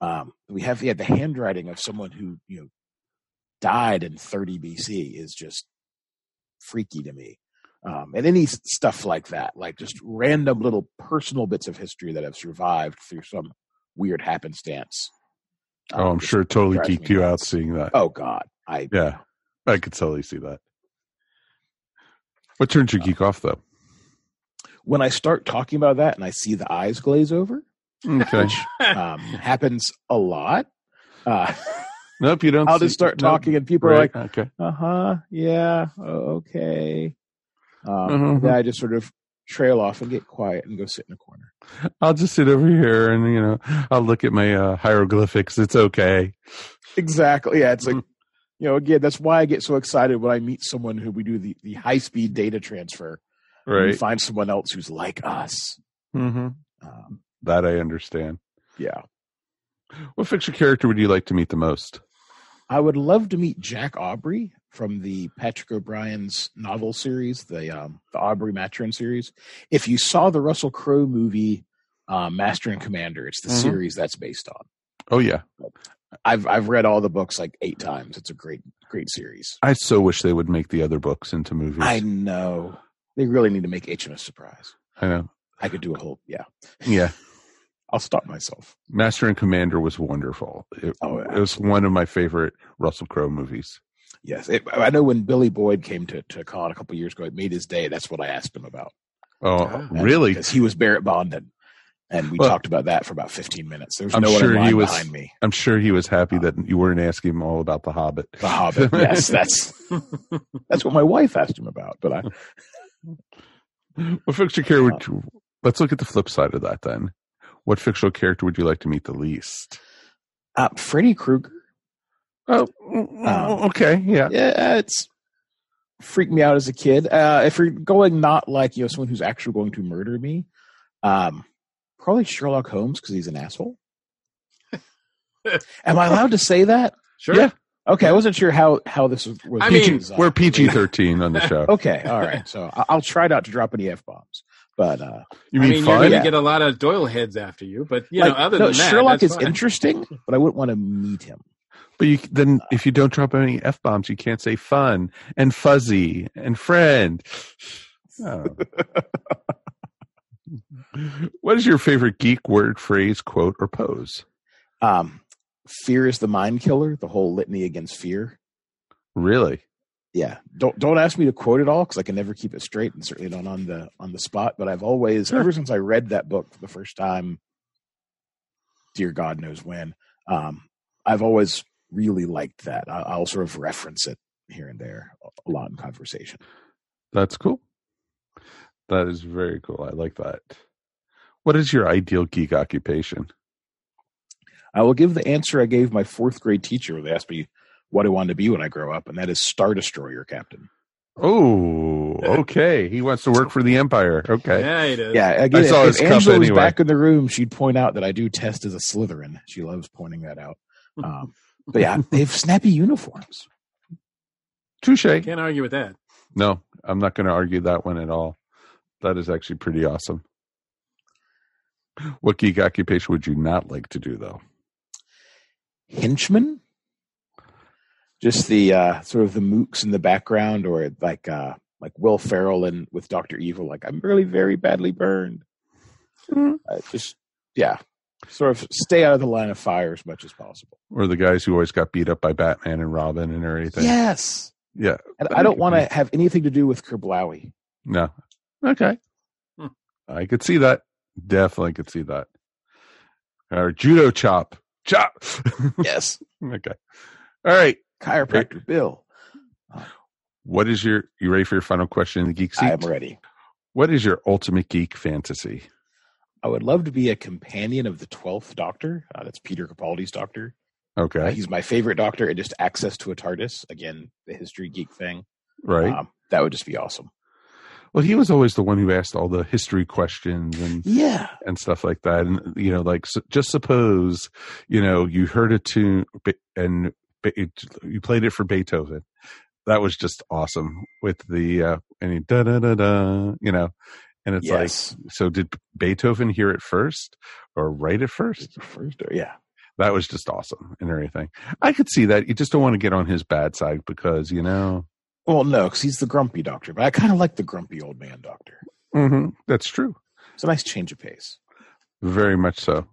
Um, we have yeah, the handwriting of someone who you know died in 30 BC is just freaky to me. Um, and any stuff like that, like just random little personal bits of history that have survived through some weird happenstance. oh, um, I'm sure it totally geeked you out seeing that. Oh God, I Yeah, I could totally see that. What turns you geek off though? when I start talking about that and I see the eyes glaze over, Okay. which um, happens a lot. Uh, nope, you don't. I'll see- just start nope. talking, and people are like, okay. uh huh, yeah, oh, okay. Um, Mhm. Then I just sort of trail off and get quiet and go sit in a corner. I'll just sit over here and you know I'll look at my uh, hieroglyphics. It's okay. Exactly. Yeah, it's like, Mm-hmm. you know, again, that's why I get so excited when I meet someone who we do the, the high speed data transfer. and We Right. find someone else who's like us. hmm Um, That I understand. yeah. What fiction character would you like to meet the most? I would love to meet Jack Aubrey from the Patrick O'Brian's novel series, the um, the Aubrey Maturin series. If you saw the Russell Crowe movie, um, Master and Commander, it's the Mhm. series that's based on. Oh yeah, I've I've read all the books like eight times. It's a great great series. I so wish they would make the other books into movies. I know they really need to make HMS Surprise. I know. I could do a whole yeah. Yeah, I'll stop myself. Master and Commander was wonderful. It, Oh, yeah. it was one of my favorite Russell Crowe movies. Yes, it, I know when Billy Boyd came to to Con a couple years ago, it made his day. That's what I asked him about. Oh, Ah. really? Because he was Barrett Bonden, and we Well, talked about that for about fifteen minutes. There was I'm no one sure in he was- behind me. I'm sure he was happy that you weren't asking him all about the Hobbit. The Hobbit. yes, that's that's what my wife asked him about. But I What fictional character would you, let's look at the flip side of that then. What fictional character would you like to meet the least? uh, Freddy Krueger. Oh, Um, okay, yeah. Yeah, it's freaked me out as a kid. Uh, if you're going not like you know someone who's actually going to murder me, um, probably Sherlock Holmes because he's an asshole. Am I allowed to say that? Sure. Yeah. Okay, I wasn't sure how how this was. was I mean. We're PG 13 on the show. okay. All right, so I- I'll try not to drop any f bombs. But uh, You I mean, mean, you're going to Yeah. get a lot of Doyle heads after you, but you like, know, other no, than that, Sherlock is fine. interesting, but I wouldn't want to meet him. But you, then, if you don't drop any f bombs, you can't say fun and fuzzy and friend. Oh. what is your favorite geek word, phrase, quote, or pose? Um, fear is the mind killer. The whole litany against fear. Really? yeah don't don't ask me to quote it all because i can never keep it straight and certainly not on the on the spot but i've always Sure. ever since i read that book for the first time dear god knows when um i've always really liked that I, i'll sort of reference it here and there a lot in conversation That's cool. That is very cool. I like that. What is your ideal geek occupation? i will give the answer i gave my fourth grade teacher when they asked me what i wanted to be when i grow up and that is star destroyer captain Oh, okay. He wants to work for the Empire. Okay. Yeah, it is. yeah again I saw if, his if cup angela was back in the room she'd point out that i do test as a slytherin she loves pointing that out um, but yeah they have snappy uniforms Touche. Can't argue with that. No, I'm not going to argue that one at all. That is actually pretty awesome. What geek occupation would you not like to do, though? Henchman. just the uh sort of the mooks in the background or like uh like will ferrell and with dr evil like i'm really very badly burned Mhm. uh, just yeah sort of stay out of the line of fire as much as possible Or the guys who always got beat up by Batman and Robin and everything? yes Yeah. and i don't want to have anything to do with kerblowy No. Okay. Hmm. I could see that. Definitely could see that. Or judo chop. Chop. yes okay. All right. chiropractor bill What is your you ready for your final question in the geek seat? I'm ready. What is your ultimate geek fantasy? I would love to be a companion of the Twelfth Doctor. Uh, that's Peter Capaldi's Doctor. Uh, Okay, he's my favorite Doctor, and just access to a TARDIS. Again, the history geek thing. right. Um, that would just be awesome. well, he was always the one who asked all the history questions and Yeah. and stuff like that. And you know, like s just suppose you know you heard a tune and it- you played it for Beethoven. That was just awesome with the uh, and da da da da. You know, and it's yes. like, so did Beethoven hear it first or write it first? First, yeah. That was just awesome and everything. I could see that. You just don't want to get on his bad side because you know Well, no, because he's the grumpy Doctor, but I kind of like the grumpy old man Doctor. hmm that's true. It's a nice change of pace. Very much so.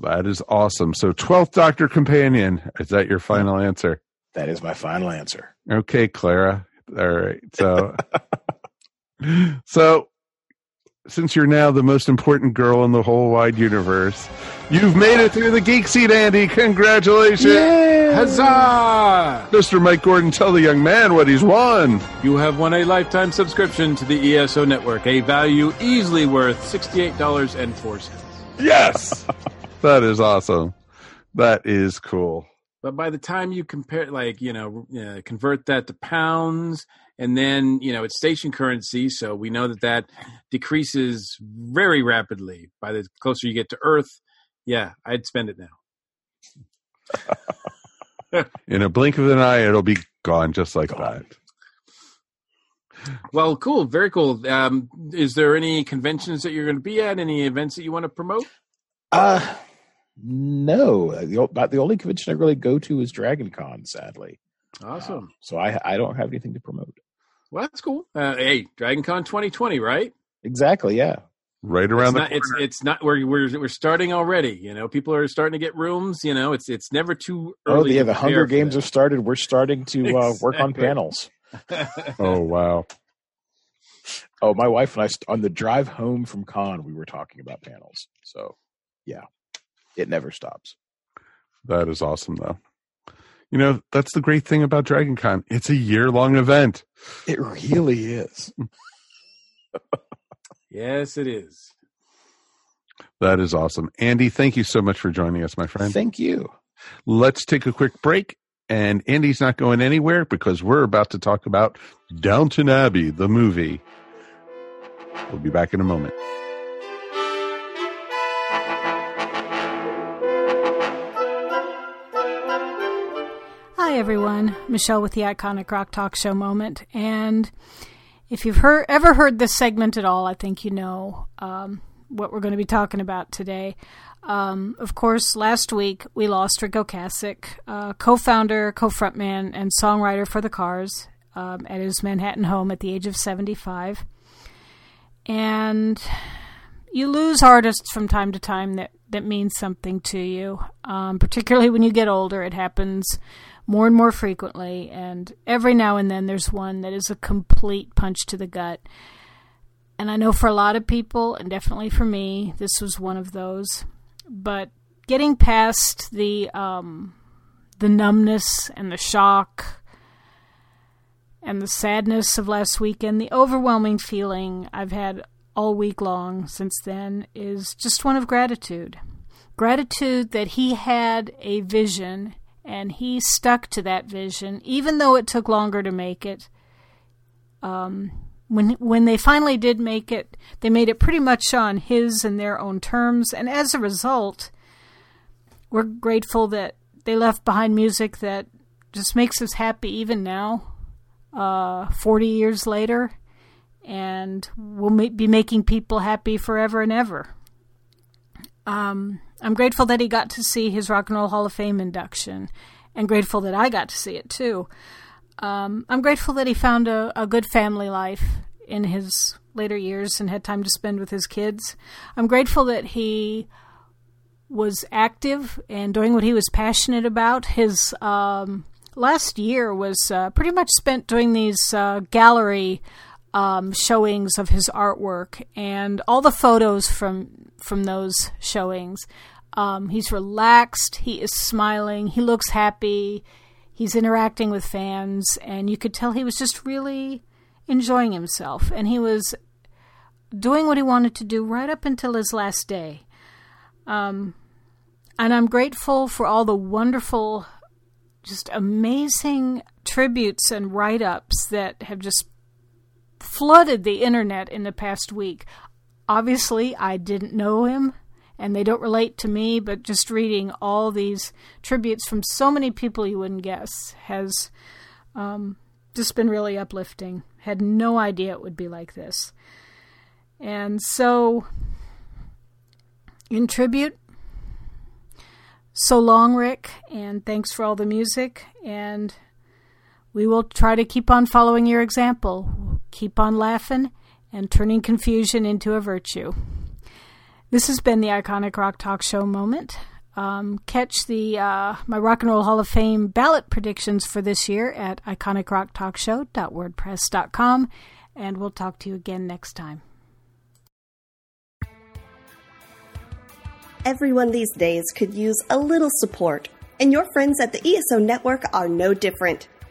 That is awesome. So, 12th Doctor Companion, is that your final answer? That is my final answer. Okay, Clara. All right. So, so since you're now the most important girl in the whole wide universe, you've made it through the geek seat, Andy. Congratulations. Huzzah! Mr. Mike Gordon, tell the young man what he's won. You have won a lifetime subscription to the ESO network, a value easily worth $68.04. Yes. that is awesome. That is cool. But by the time you compare, like, you know, uh, convert that to pounds, and then, you know, it's station currency, so we know that that decreases very rapidly by the closer you get to Earth. Yeah, I'd spend it now. In a blink of an eye, it'll be gone just like Gone. that. Well, cool, very cool. Um, is there any conventions that you're going to be at? Any events that you want to promote? Uh no. The, about the only convention I really go to is Dragon Con, sadly. Awesome. Um, so I I don't have anything to promote. Well, that's cool. Uh, hey, DragonCon 2020, right? Exactly, yeah. Right It's around the not, corner. it's it's not we're we're we're starting already. You know, people are starting to get rooms. You know, it's it's never too early. Oh, yeah, to the Hunger Games that. have started. We're starting to uh, work on panels. oh, wow. Oh, my wife and I on the drive home from con, we were talking about panels. So, yeah, it never stops. That is awesome, though. You know, that's the great thing about Dragon Con. It's a year long event. It really is. yes, it is. That is awesome. Andy, thank you so much for joining us, my friend. Thank you. Let's take a quick break. And Andy's not going anywhere because we're about to talk about Downton Abbey, the movie. We'll be back in a moment. Hi, everyone. Michelle with the Iconic Rock Talk Show moment. And if you've heard, ever heard this segment at all, I think you know um, what we're going to be talking about today. Um, of course, last week we lost Ric Ocasek, uh, co founder, co frontman, and songwriter for the Cars um, at his Manhattan home at the age of 75. And you lose artists from time to time that, that means something to you, um, particularly when you get older. It happens more and more frequently, and every now and then there's one that is a complete punch to the gut. And I know for a lot of people, and definitely for me, this was one of those. But getting past the um, the numbness and the shock and the sadness of last weekend, the overwhelming feeling I've had all week long since then is just one of gratitude. Gratitude that he had a vision and he stuck to that vision, even though it took longer to make it. Um, when when they finally did make it, they made it pretty much on his and their own terms, and as a result, we're grateful that they left behind music that just makes us happy even now, uh, forty years later, and will be making people happy forever and ever. Um, I'm grateful that he got to see his Rock and Roll Hall of Fame induction, and grateful that I got to see it too. Um, I'm grateful that he found a, a good family life in his later years and had time to spend with his kids. I'm grateful that he was active and doing what he was passionate about. His um, last year was uh, pretty much spent doing these uh, gallery um, showings of his artwork and all the photos from from those showings. Um, he's relaxed. He is smiling. He looks happy. He's interacting with fans, and you could tell he was just really enjoying himself, and he was doing what he wanted to do right up until his last day. Um, and I'm grateful for all the wonderful, just amazing tributes and write ups that have just flooded the internet in the past week. Obviously, I didn't know him and they don't relate to me, but just reading all these tributes from so many people you wouldn't guess has um, just been really uplifting. Had no idea it would be like this. And so, in tribute, so long, Ric, and thanks for all the music. And we will try to keep on following your example. Keep on laughing and turning confusion into a virtue. This has been the Iconic Rock Talk Show moment. Um, catch the uh, my Rock and Roll Hall of Fame ballot predictions for this year at iconicrocktalkshow.wordpress.com, and we'll talk to you again next time. Everyone these days could use a little support, and your friends at the ESO Network are no different.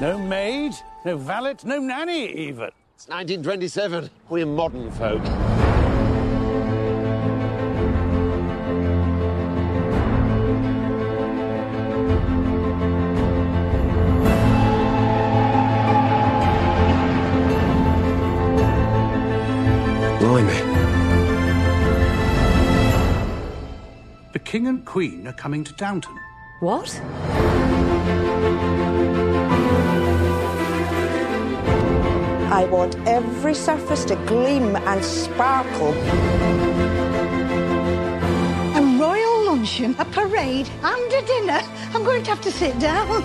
No maid, no valet, no nanny, even. It's 1927. We're modern folk. Blimey. The king and queen are coming to Downton. What? I want every surface to gleam and sparkle. A royal luncheon, a parade, and a dinner. I'm going to have to sit down.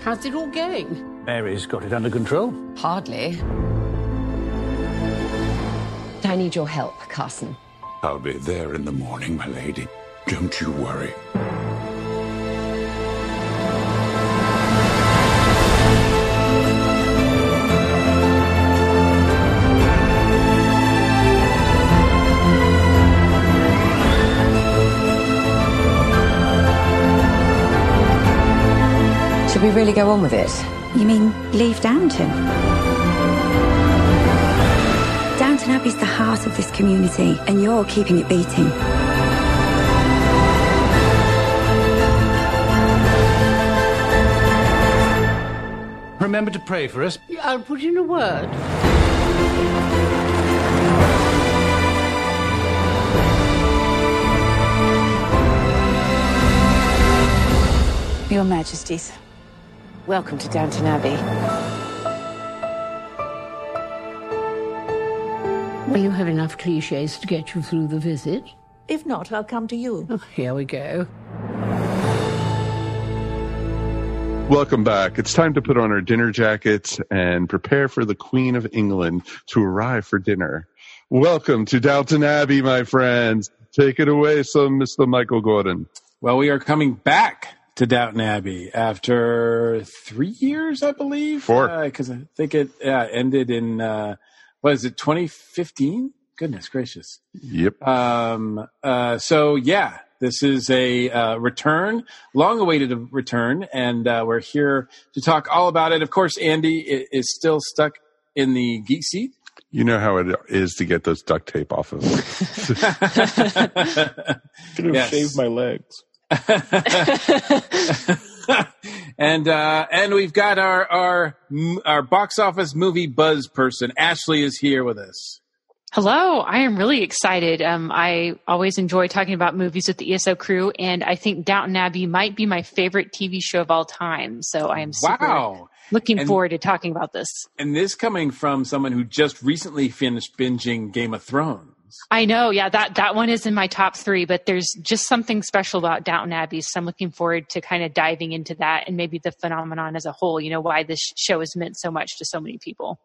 How's it all going? Mary's got it under control. Hardly. I need your help, Carson. I'll be there in the morning, my lady. Don't you worry. Should we really go on with it? You mean leave Downton? Downton Abbey's the heart of this community, and you're keeping it beating. Remember to pray for us. I'll put in a word. Your Majesties, welcome to Downton Abbey. Will you have enough cliches to get you through the visit? If not, I'll come to you. Oh, here we go. Welcome back. It's time to put on our dinner jackets and prepare for the Queen of England to arrive for dinner. Welcome to Downton Abbey, my friends. Take it away, some Mr. Michael Gordon. Well, we are coming back to Downton Abbey after three years, I believe. Four. Because I think it yeah, ended in, uh, what is it, 2015? Goodness gracious. Yep. Um, uh, so, yeah, this is a uh, return, long awaited return, and uh, we're here to talk all about it. Of course, Andy is still stuck in the geek seat. You know how it is to get those duct tape off of. Could have Yes. shaved my legs. And uh, and we've got our our our box office movie buzz person. Ashley is here with us. Hello, I am really excited. Um, I always enjoy talking about movies with the ESO crew, and I think Downton Abbey might be my favorite TV show of all time. So I am super Wow. looking And- forward to talking about this. And this coming from someone who just recently finished binging Game of Thrones. I know, yeah, that that one is in my top three, but there's just something special about Downton Abbey. So I'm looking forward to kind of diving into that and maybe the phenomenon as a whole. You know, why this show has meant so much to so many people.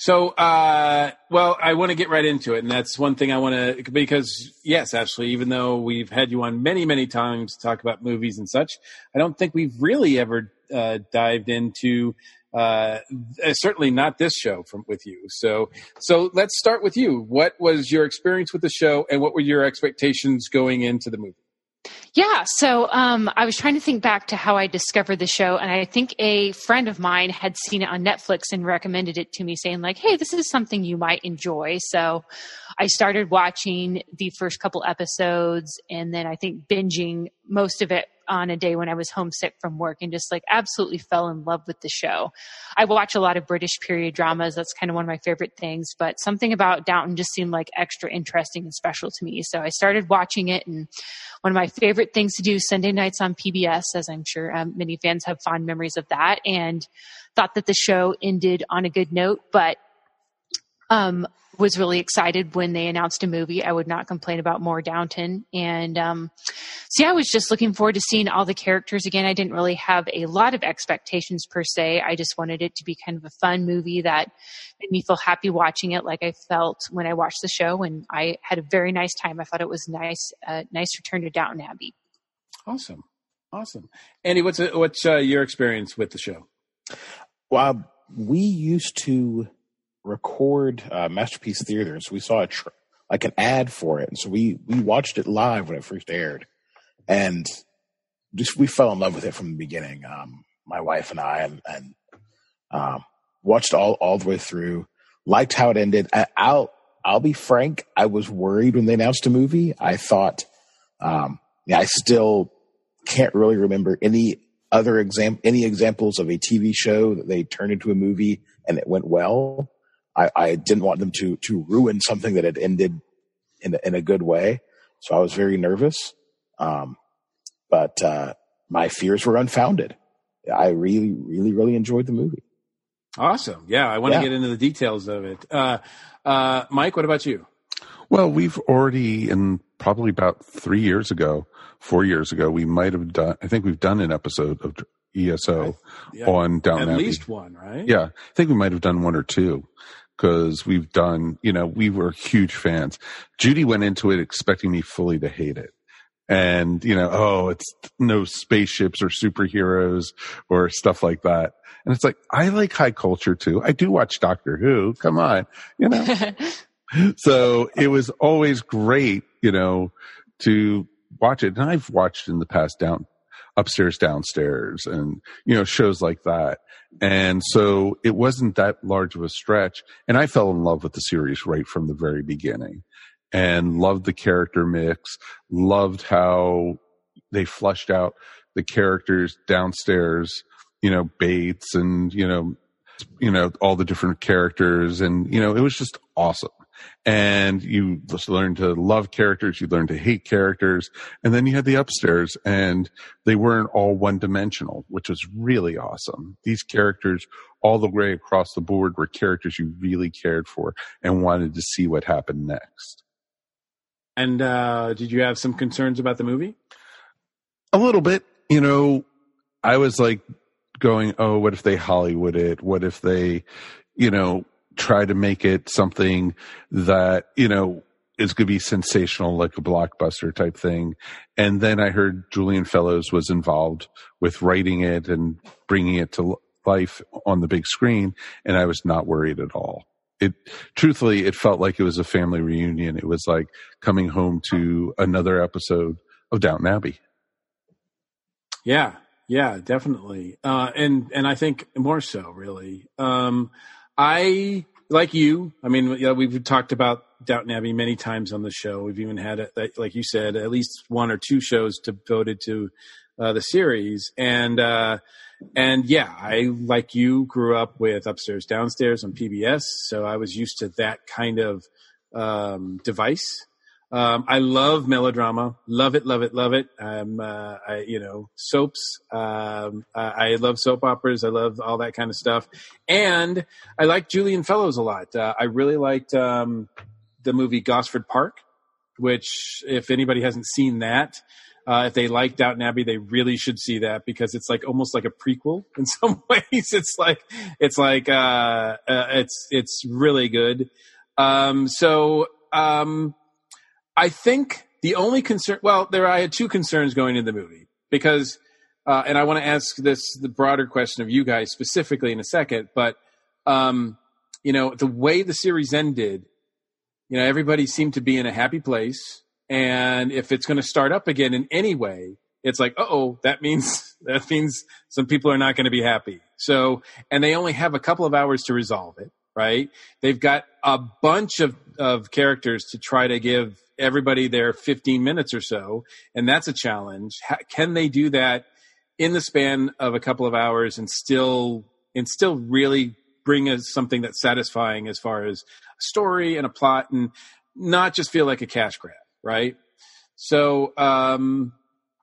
So, uh, well, I want to get right into it, and that's one thing I want to because yes, actually, even though we've had you on many, many times to talk about movies and such, I don't think we've really ever uh, dived into uh, certainly not this show from with you. So, so let's start with you. What was your experience with the show, and what were your expectations going into the movie? Yeah, so um, I was trying to think back to how I discovered the show, and I think a friend of mine had seen it on Netflix and recommended it to me, saying like, "Hey, this is something you might enjoy." So I started watching the first couple episodes, and then I think binging most of it on a day when I was homesick from work, and just like absolutely fell in love with the show. I watch a lot of British period dramas; that's kind of one of my favorite things. But something about Downton just seemed like extra interesting and special to me, so I started watching it and one of my favorite things to do Sunday nights on PBS, as I'm sure um, many fans have fond memories of that, and thought that the show ended on a good note, but um, was really excited when they announced a movie. I would not complain about more Downton. And um, so, yeah, I was just looking forward to seeing all the characters again. I didn't really have a lot of expectations per se. I just wanted it to be kind of a fun movie that made me feel happy watching it, like I felt when I watched the show. And I had a very nice time. I thought it was nice, uh, nice return to Downton Abbey. Awesome, awesome. Andy, what's uh, what's uh, your experience with the show? Well, we used to record uh, Masterpiece so We saw a tr- like an ad for it, and so we we watched it live when it first aired, and just we fell in love with it from the beginning. Um, my wife and I, and, and um, watched all all the way through. Liked how it ended. I, I'll I'll be frank. I was worried when they announced a movie. I thought, um, yeah, I still can't really remember any other exam any examples of a TV show that they turned into a movie and it went well. I, I didn't want them to to ruin something that had ended in a, in a good way, so I was very nervous. Um, but uh, my fears were unfounded. I really, really, really enjoyed the movie. Awesome. Yeah, I want Yeah. to get into the details of it. Uh, uh, Mike, what about you? Well, we've already, in probably about three years ago, four years ago, we might have done. I think we've done an episode of ESO Yeah, on Downton Abbey. least one, right? Yeah, I think we might have done one or two because we've done. You know, we were huge fans. Judy went into it expecting me fully to hate it. And, you know, oh, it's no spaceships or superheroes or stuff like that. And it's like, I like high culture too. I do watch Doctor Who. Come on. You know, so it was always great, you know, to watch it. And I've watched in the past down upstairs, downstairs and, you know, shows like that. And so it wasn't that large of a stretch. And I fell in love with the series right from the very beginning and loved the character mix, loved how they flushed out the characters downstairs, you know, Bates and, you know, you know, all the different characters. And, you know, it was just awesome. And you just learn to love characters, you learn to hate characters. And then you had the upstairs and they weren't all one dimensional, which was really awesome. These characters all the way across the board were characters you really cared for and wanted to see what happened next. And uh, did you have some concerns about the movie? A little bit, you know, I was like going, oh, what if they Hollywood it? What if they, you know, try to make it something that, you know, is going to be sensational, like a blockbuster type thing. And then I heard Julian Fellowes was involved with writing it and bringing it to life on the big screen. And I was not worried at all. It truthfully, it felt like it was a family reunion. It was like coming home to another episode of Downton Abbey. Yeah, yeah, definitely. Uh, and and I think more so, really. Um, I like you. I mean, yeah, we've talked about Downton Abbey many times on the show. We've even had, a, like you said, at least one or two shows devoted to uh, the series. And uh, and yeah, I like you grew up with upstairs downstairs on PBS, so I was used to that kind of um, device. Um, I love melodrama, love it, love it, love it. Um, uh, I, you know, soaps. Um, I, I love soap operas. I love all that kind of stuff, and I like Julian Fellowes a lot. Uh, I really liked um, the movie Gosford Park, which, if anybody hasn't seen that, uh, if they like Downton Abbey, they really should see that because it's like almost like a prequel in some ways. It's like it's like uh, uh, it's it's really good. Um, so um, I think the only concern, well, there I had two concerns going into the movie because, uh, and I want to ask this the broader question of you guys specifically in a second, but um, you know the way the series ended, you know everybody seemed to be in a happy place, and if it's going to start up again in any way, it's like, oh, that means that means some people are not going to be happy. So, and they only have a couple of hours to resolve it, right? They've got a bunch of of characters to try to give everybody their 15 minutes or so, and that's a challenge. How, can they do that in the span of a couple of hours and still and still really bring us something that's satisfying as far as a story and a plot, and not just feel like a cash grab, right? So um,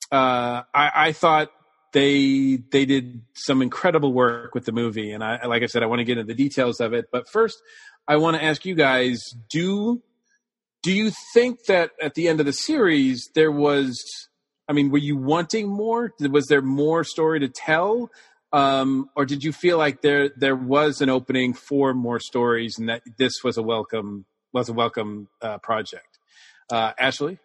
uh, I, I thought they they did some incredible work with the movie, and I like I said, I want to get into the details of it. But first, I want to ask you guys: Do do you think that at the end of the series there was? I mean, were you wanting more? Was there more story to tell, um, or did you feel like there there was an opening for more stories, and that this was a welcome was a welcome uh, project? Uh, Ashley.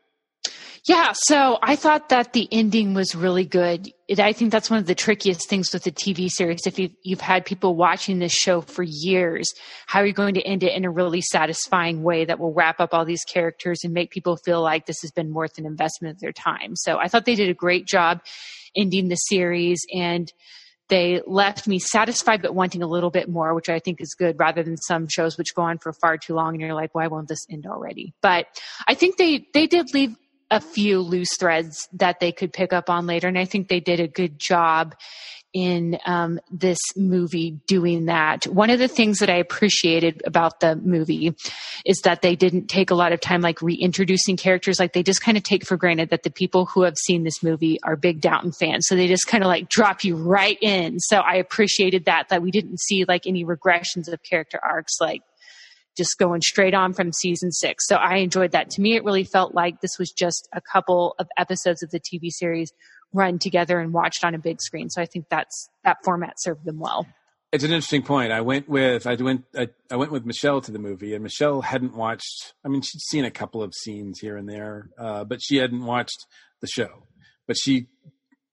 Yeah, so I thought that the ending was really good. It, I think that's one of the trickiest things with the TV series. If you've, you've had people watching this show for years, how are you going to end it in a really satisfying way that will wrap up all these characters and make people feel like this has been worth an investment of their time? So I thought they did a great job ending the series and they left me satisfied but wanting a little bit more, which I think is good rather than some shows which go on for far too long and you're like, why won't this end already? But I think they, they did leave a few loose threads that they could pick up on later. And I think they did a good job in um, this movie doing that. One of the things that I appreciated about the movie is that they didn't take a lot of time like reintroducing characters. Like they just kind of take for granted that the people who have seen this movie are big Downton fans. So they just kind of like drop you right in. So I appreciated that, that we didn't see like any regressions of character arcs like just going straight on from season six. So I enjoyed that. To me, it really felt like this was just a couple of episodes of the TV series run together and watched on a big screen. So I think that's that format served them well. It's an interesting point. I went with I went I, I, went with Michelle to the movie, and Michelle hadn't watched. I mean, she'd seen a couple of scenes here and there, uh, but she hadn't watched the show. But she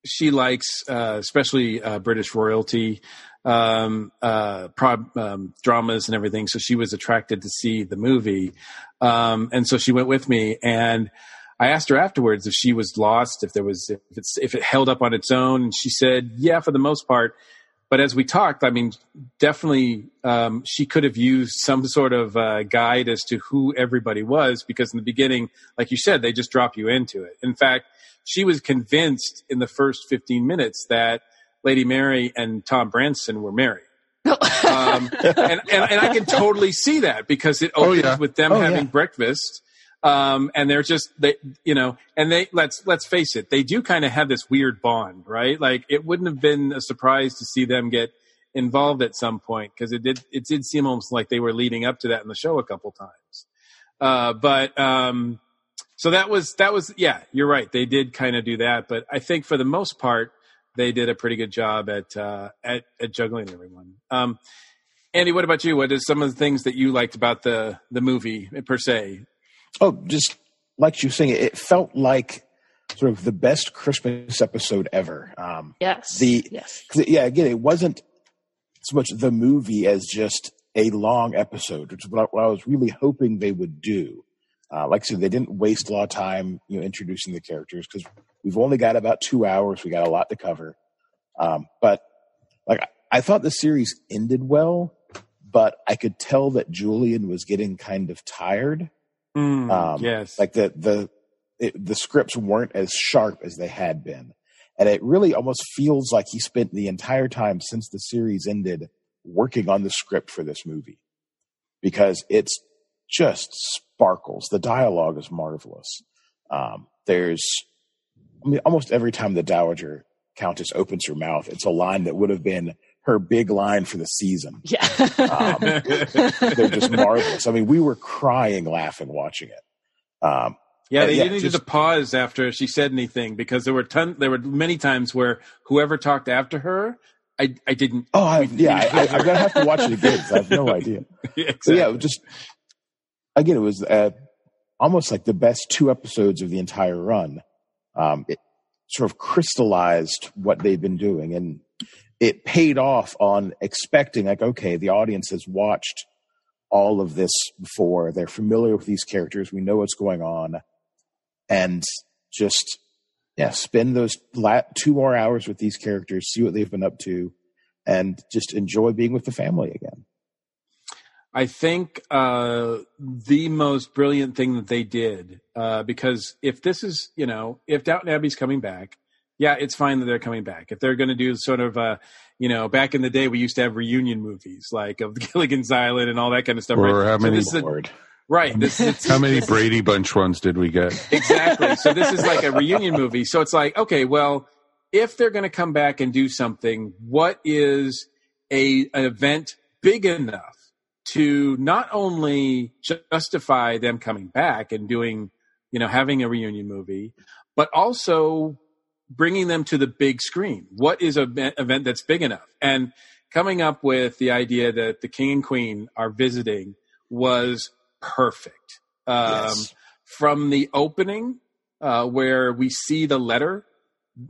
she likes, uh, especially uh, British royalty um, uh, um, dramas and everything. So she was attracted to see the movie, um, and so she went with me. And I asked her afterwards if she was lost, if there was if it's if it held up on its own, and she said, "Yeah, for the most part." But as we talked, I mean, definitely um, she could have used some sort of uh, guide as to who everybody was, because in the beginning, like you said, they just drop you into it. In fact, she was convinced in the first 15 minutes that Lady Mary and Tom Branson were married. um, and, and, and, I can totally see that because it opens oh, yeah. with them oh, having yeah. breakfast. Um, and they're just, they, you know, and they, let's, let's face it, they do kind of have this weird bond, right? Like it wouldn't have been a surprise to see them get involved at some point because it did, it did seem almost like they were leading up to that in the show a couple times. Uh, but, um, so that was, that was, yeah, you're right. They did kind of do that. But I think for the most part, they did a pretty good job at uh, at, at juggling everyone. Um, Andy, what about you? What is some of the things that you liked about the the movie per se? Oh, just like you saying, it felt like sort of the best Christmas episode ever. Um, yes. The yes. Yeah. Again, it wasn't so much the movie as just a long episode, which is what I, what I was really hoping they would do. Uh, like I said, they didn't waste a lot of time, you know, introducing the characters because we've only got about two hours. We got a lot to cover. Um, but like, I thought the series ended well, but I could tell that Julian was getting kind of tired. Mm, um, yes. Like the, the, it, the scripts weren't as sharp as they had been. And it really almost feels like he spent the entire time since the series ended working on the script for this movie because it's just sparkles. The dialogue is marvelous. Um, there's, I mean, almost every time the Dowager Countess opens her mouth, it's a line that would have been her big line for the season. Yeah. um, they're just marvelous. I mean, we were crying laughing watching it. Um, yeah, they yeah, needed just- to pause after she said anything because there were ton. There were many times where whoever talked after her, I I didn't. Oh, I, yeah, I, I, I'm gonna have to watch it again. 'cause I have no idea. exactly. So yeah, just again, it was uh, almost like the best two episodes of the entire run. Um, it sort of crystallized what they've been doing, and it paid off on expecting like, okay, the audience has watched all of this before; they're familiar with these characters. We know what's going on, and just yeah, spend those two more hours with these characters, see what they've been up to, and just enjoy being with the family again. I think uh, the most brilliant thing that they did, uh, because if this is, you know, if Downton Abbey's coming back, yeah, it's fine that they're coming back. If they're going to do sort of, uh, you know, back in the day, we used to have reunion movies like of Gilligan's Island and all that kind of stuff. Or right? how So many- this a- right. This, it's, How many Brady Bunch ones did we get? exactly. So this is like a reunion movie. So it's like, okay, well, if they're going to come back and do something, what is a an event big enough to not only justify them coming back and doing, you know, having a reunion movie, but also bringing them to the big screen? What is an event that's big enough? And coming up with the idea that the king and queen are visiting was perfect. Um, Yes. From the opening, uh, where we see the letter,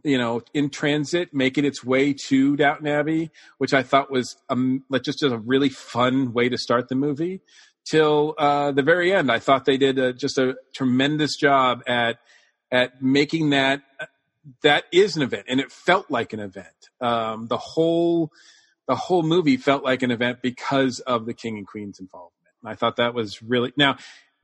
you know, in transit, making its way to Downton Abbey, which I thought was um, like just a really fun way to start the movie. Till uh, the very end, I thought they did a, just a tremendous job at at making that that is an event, and it felt like an event. Um, the whole the whole movie felt like an event because of the king and queen's involvement. I thought that was really now.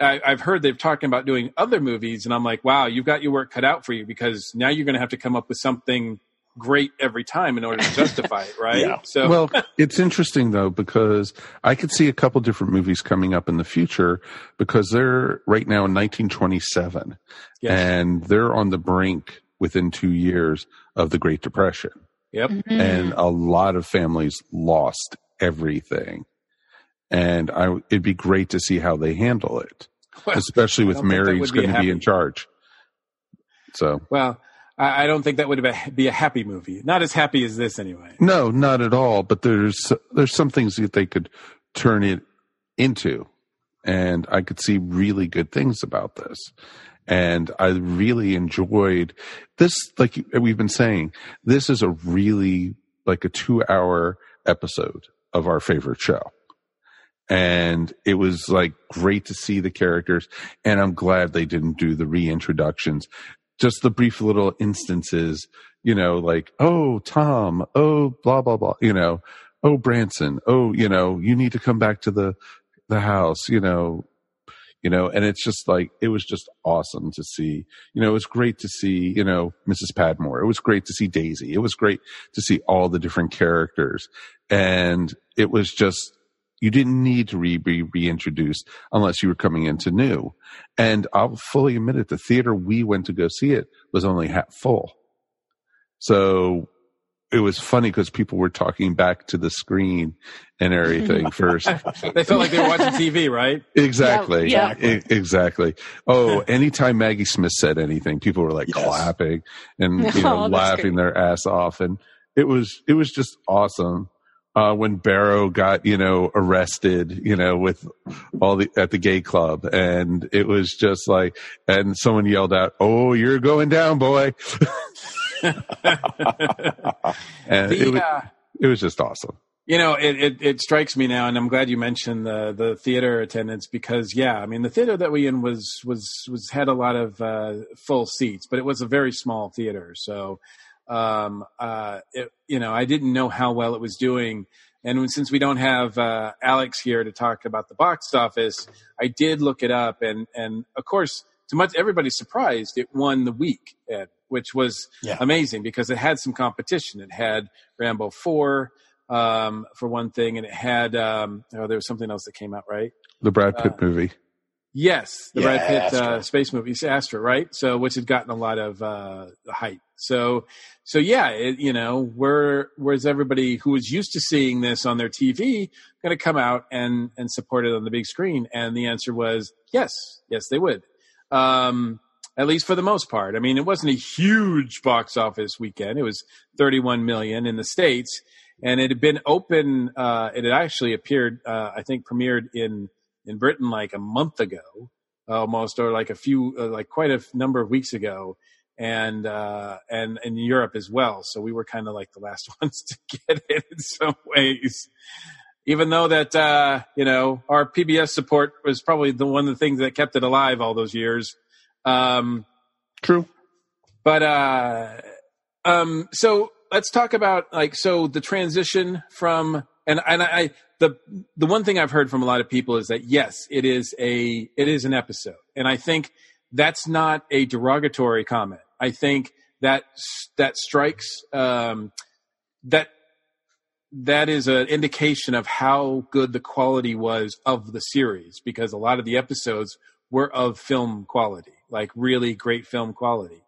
I, I've heard they're talking about doing other movies, and I'm like, wow, you've got your work cut out for you because now you're going to have to come up with something great every time in order to justify it, right? Yeah. So, well, it's interesting though because I could see a couple different movies coming up in the future because they're right now in 1927 Yes. and they're on the brink within two years of the Great Depression, yep. Mm-hmm. and a lot of families lost everything. And I, it'd be great to see how they handle it, Well, especially with that Mary's going to be in charge. So Well, I, I don't think that would be- be a happy movie. Not as happy as this, anyway. No, not at all. But there's there's some things that they could turn it into, and I could see really good things about this. And I really enjoyed this. Like we've been saying, this is a really like a two hour episode of our favorite show. And it was like great to see the characters. And I'm glad they didn't do the reintroductions just the brief little instances, you know, like, oh, Tom, oh, blah, blah, blah, you know, oh, Branson, oh, you know, you need to come back to the, the house, you know, you know, and it's just like, it was just awesome to see, you know, it was great to see, you know, Mrs. Patmore. It was great to see Daisy. It was great to see all the different characters. And it was just, you didn't need to re- be reintroduced unless you were coming into new. And I'll fully admit it, the theater we went to go see it was only half full. So it was funny because people were talking back to the screen and everything first. they felt like they were watching TV, right? Exactly. Yeah. E- exactly. Oh, anytime Maggie Smith said anything, people were like Yes. clapping and you know Oh, that's laughing their ass off, and it was it was just awesome. Uh, when Barrow got you know arrested, you know, with all the at the gay club, and it was just like, and someone yelled out, "Oh, you're going down, boy!" and The, it was uh, it was just awesome. You know, it, it, it strikes me now, and I'm glad you mentioned the the theater attendance because, yeah, I mean, the theater that we in was was was had a lot of uh, full seats, but it was a very small theater, so um, uh, it, you know, I didn't know how well it was doing. And since we don't have uh, Alex here to talk about the box office, I did look it up, and and of course, to much everybody's surprised, it won the week at which was Yeah. amazing because it had some competition. It had Rambo four um, for one thing, and it had um, oh, there was something else that came out right. The Brad Pitt Uh, movie. Yes, the Yeah, Brad Pitt uh, space movie, Astra, right? So, which had gotten a lot of uh, hype. So, so yeah, it, you know, where where's everybody who was used to seeing this on their TV going to come out and and support it on the big screen? And the answer was yes, yes, they would. Um, at least for the most part. I mean, it wasn't a huge box office weekend. It was 31 million in the states, and it had been open. Uh, it had actually appeared, uh, I think, premiered in in Britain like a month ago, almost, or like a few, uh, like quite a number of weeks ago, and uh, and in Europe as well. So we were kind of like the last ones to get it in some ways. Even though that uh, you know our PBS support was probably the one of the things that kept it alive all those years. Um, True. But uh, um, so let's talk about like so the transition from and and I the the one thing I've heard from a lot of people is that yes, it is a it is an episode, and I think that's not a derogatory comment. I think that that strikes um, that that is an indication of how good the quality was of the series because a lot of the episodes were of film quality, like really great film quality.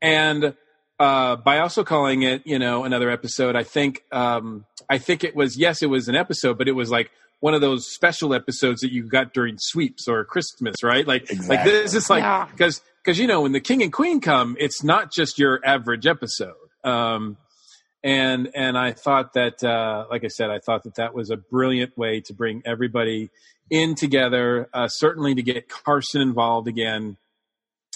And uh, by also calling it, you know, another episode, I think um, I think it was yes, it was an episode, but it was like one of those special episodes that you got during sweeps or Christmas, right? Like like this is like Yeah. because because you know when the king and queen come, it's not just your average episode. Um, and and I thought that, uh, like I said, I thought that that was a brilliant way to bring everybody in together. Uh, certainly to get Carson involved again,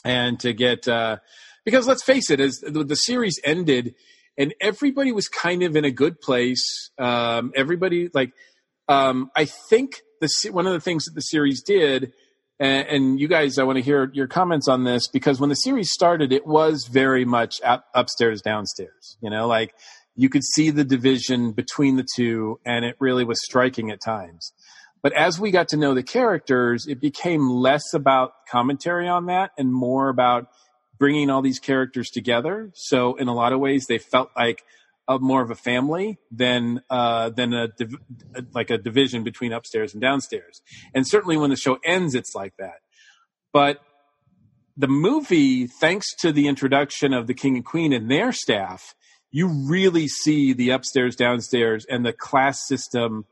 and to get uh, because let's face it, as the, the series ended, and everybody was kind of in a good place. Um, everybody like um, I think the one of the things that the series did, and, and you guys, I want to hear your comments on this because when the series started, it was very much up, upstairs, downstairs. You know, like you could see the division between the two, and it really was striking at times. But as we got to know the characters, it became less about commentary on that and more about bringing all these characters together. So in a lot of ways, they felt like a, more of a family than uh, than a div- like a division between upstairs and downstairs. And certainly when the show ends, it's like that. But the movie, thanks to the introduction of the king and queen and their staff, you really see the upstairs, downstairs, and the class system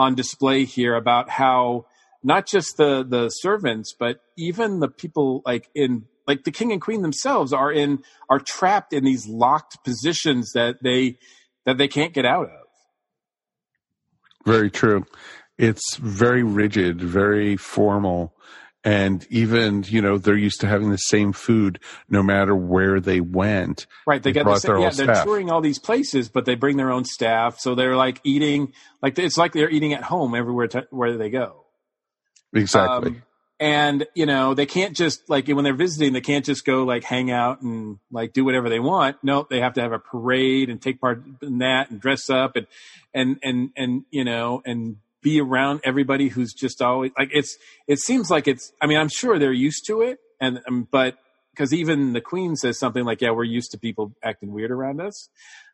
on display here about how not just the the servants, but even the people like in like the king and queen themselves are in are trapped in these locked positions that they that they can't get out of. Very true. It's very rigid, very formal. And even, you know, they're used to having the same food no matter where they went. Right, they, get the same, their yeah, they're staff. touring all these places, but they bring their own staff, so they're like eating like it's like they're eating at home everywhere to, where they go. Exactly. Um, and you know they can't just like when they're visiting, they can't just go like hang out and like do whatever they want. No, they have to have a parade and take part in that and dress up and and and and you know and be around everybody who's just always like it's. It seems like it's. I mean, I'm sure they're used to it, and um, but because even the queen says something like, "Yeah, we're used to people acting weird around us."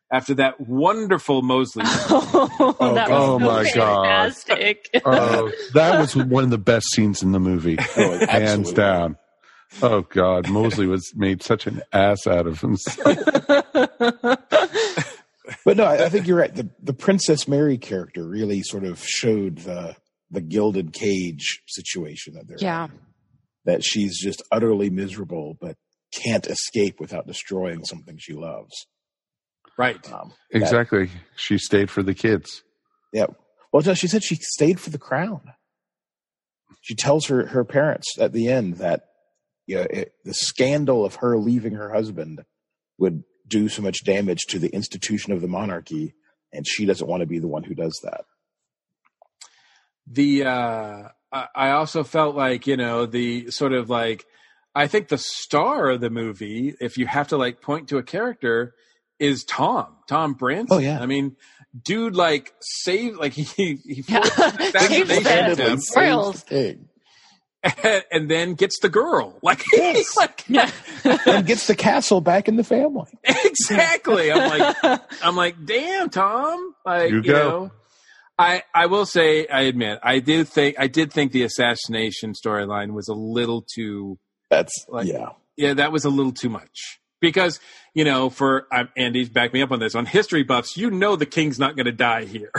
After that wonderful Molesley, Oh, that was oh so my god! fantastic. Oh, that was one of the best scenes in the movie, hands down. Oh God, Molesley was made such an ass out of himself. But no, I, I think you're right. The the Princess Mary character really sort of showed the the gilded cage situation that they're yeah. in. That she's just utterly miserable, but can't escape without destroying something she loves. right? Um, Exactly. She stayed for the kids. Yeah. Well, no, she said she stayed for the crown. She tells her her parents at the end that yeah, it, the scandal of her leaving her husband would do so much damage to the institution of the monarchy, and she doesn't want to be the one who does that. the uh I I also felt like you know the sort of like I think the star of the movie, if you have to like point to a character, is Tom Tom Branson. Oh, yeah. I mean, dude, like save like he he Yeah. forced Saves assassination them. attempt. Royals. King. and, and then gets the girl. Like, like and gets the castle back in the family. exactly. I'm like, I'm like, damn, Tom. Like, You you, go. know, I I will say, I admit, I did think I did think the assassination storyline was a little too. That's like, yeah. yeah, that was a little too much. Because you know, for um, Andy's back me up on this on history buffs, you know the king's not going to die here.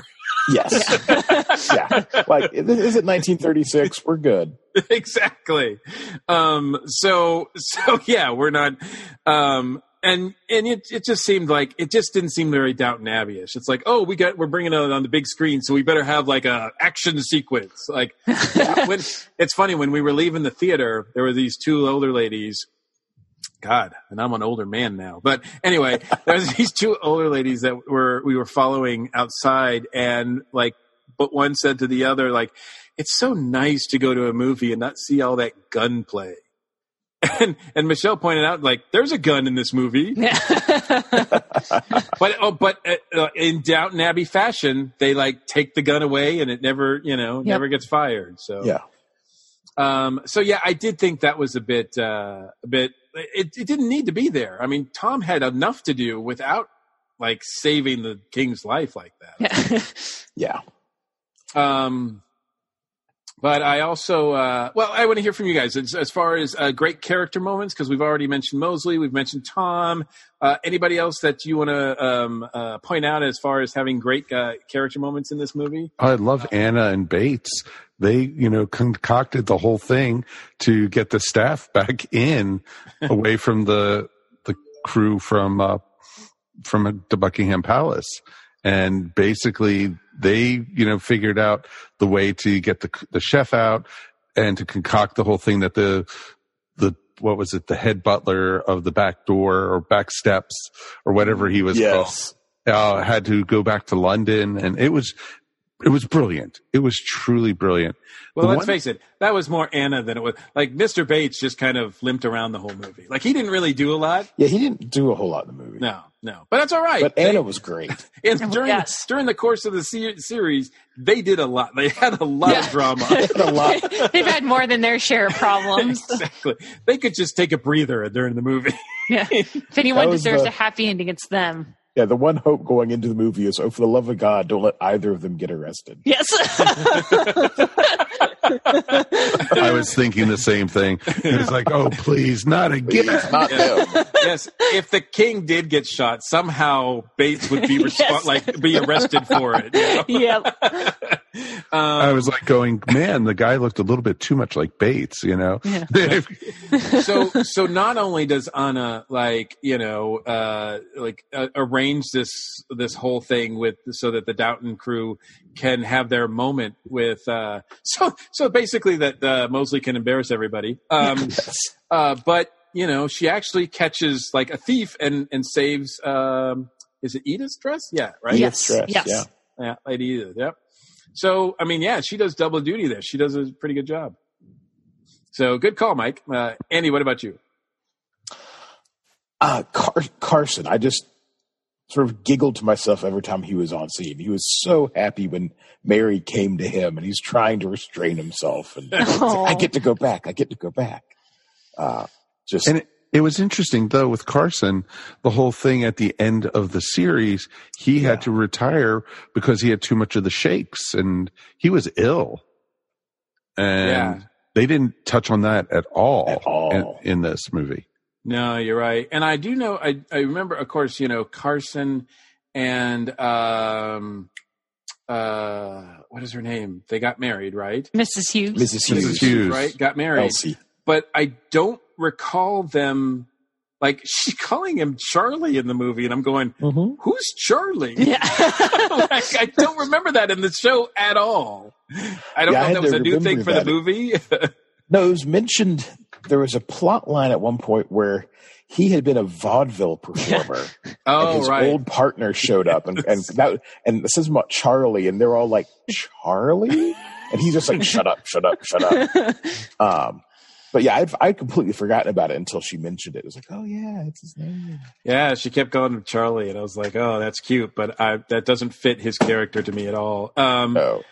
Yes. yeah. Like, is it 1936? We're good. exactly. Um, so, so yeah, we're not, um, and, and it, it just seemed like, it just didn't seem very Downton Abbey-ish. It's like, oh, we got, we're bringing it on the big screen, so we better have like a action sequence. Like, when, it's funny, when we were leaving the theater, there were these two older ladies, God, and I'm an older man now. But anyway, there's these two older ladies that were we were following outside, and like, but one said to the other, like, "It's so nice to go to a movie and not see all that gunplay." And and Michelle pointed out, like, there's a gun in this movie, but oh, but uh, uh, in Downton Abbey fashion, they like take the gun away, and it never, you know, never gets fired. So Yeah. um, so yeah, I did think that was a bit, uh, a bit. It, it didn't need to be there. I mean, Tom had enough to do without like saving the king's life like that. Yeah. Um, but I also, uh, well, I want to hear from you guys as, as far as uh, great character moments because we've already mentioned Molesley, we've mentioned Tom. Uh, anybody else that you want to um, uh, point out as far as having great uh, character moments in this movie? I love Anna and Bates. They, you know, concocted the whole thing to get the staff back in away from the the crew from uh, from the Buckingham Palace, and basically they, you know, figured out the way to get the the chef out and to concoct the whole thing that the the what was it? The head butler of the back door or back steps or whatever he was Yes. called uh, had to go back to London, and it was it was brilliant. It was truly brilliant. Well, The let's one- face it, that was more Anna than it was. Like Mr. Bates just kind of limped around the whole movie. Like he didn't really do a lot. Yeah, he didn't do a whole lot in the movie. No, no, but that's all right. But They- Anna was great. and during Yes. during the course of the se- series, they did a lot. They had a lot Yeah. of drama. a lot. They've had more than their share of problems. exactly. They could just take a breather during the movie. Yeah. If anyone deserves the- a happy ending, it's them. Yeah, the one hope going into the movie is, oh, for the love of God, don't let either of them get arrested. Yes. I was thinking the same thing. It was like, oh, please, not again. Not them. yes, if the king did get shot, somehow Bates would be respo- Yes. like be arrested for it. you know? yeah. I was like going, man, the guy looked a little bit too much like Bates, you know? so so not only does Anna like you know uh like uh, arrange this this whole thing with so that the Downton crew can have their moment with uh so so basically that uh, Molesley can embarrass everybody um uh but you know she actually catches like a thief and and saves um is it Edith's dress yeah right Edith's dress, yes. yeah. yeah Lady Edith yep so I mean yeah she does double duty there she does a pretty good job so good call Mike uh Andy what about you Uh, Car- Carson, I just sort of giggled to myself every time he was on scene. He was so happy when Mary came to him and he's trying to restrain himself. And Aw. I get to go back. I get to go back. Uh, just And it, it was interesting though with Carson, the whole thing at the end of the series, he had to retire because he had too much of the shakes and he was ill. And Yeah. they didn't touch on that at all, At all. In, in this movie. No, you're right. And I do know I I remember of course, you know, Carson and um uh what is her name? They got married, right? Mrs. Hughes. Mrs. Hughes. Mrs. Hughes. Right? Got married. Elsie. But I don't recall them like she's calling him Charlie in the movie and I'm going, Mhm. Who's Charlie? Yeah. like, I don't remember that in the show at all. I don't Yeah, know if had that was a new thing for the movie. No, it was mentioned. There was a plot line at one point where he had been a vaudeville performer. and oh, his right. old partner showed up, and and that and this is about Charlie, and they're all like Charlie, and he's just like shut up, shut up, shut up. Um, but yeah, I'd, I'd completely forgotten about it until she mentioned it. It was like, oh yeah, it's his name. Yeah, she kept calling him Charlie, and I was like, "Oh, that's cute," but I, that doesn't fit his character to me at all. Um, No,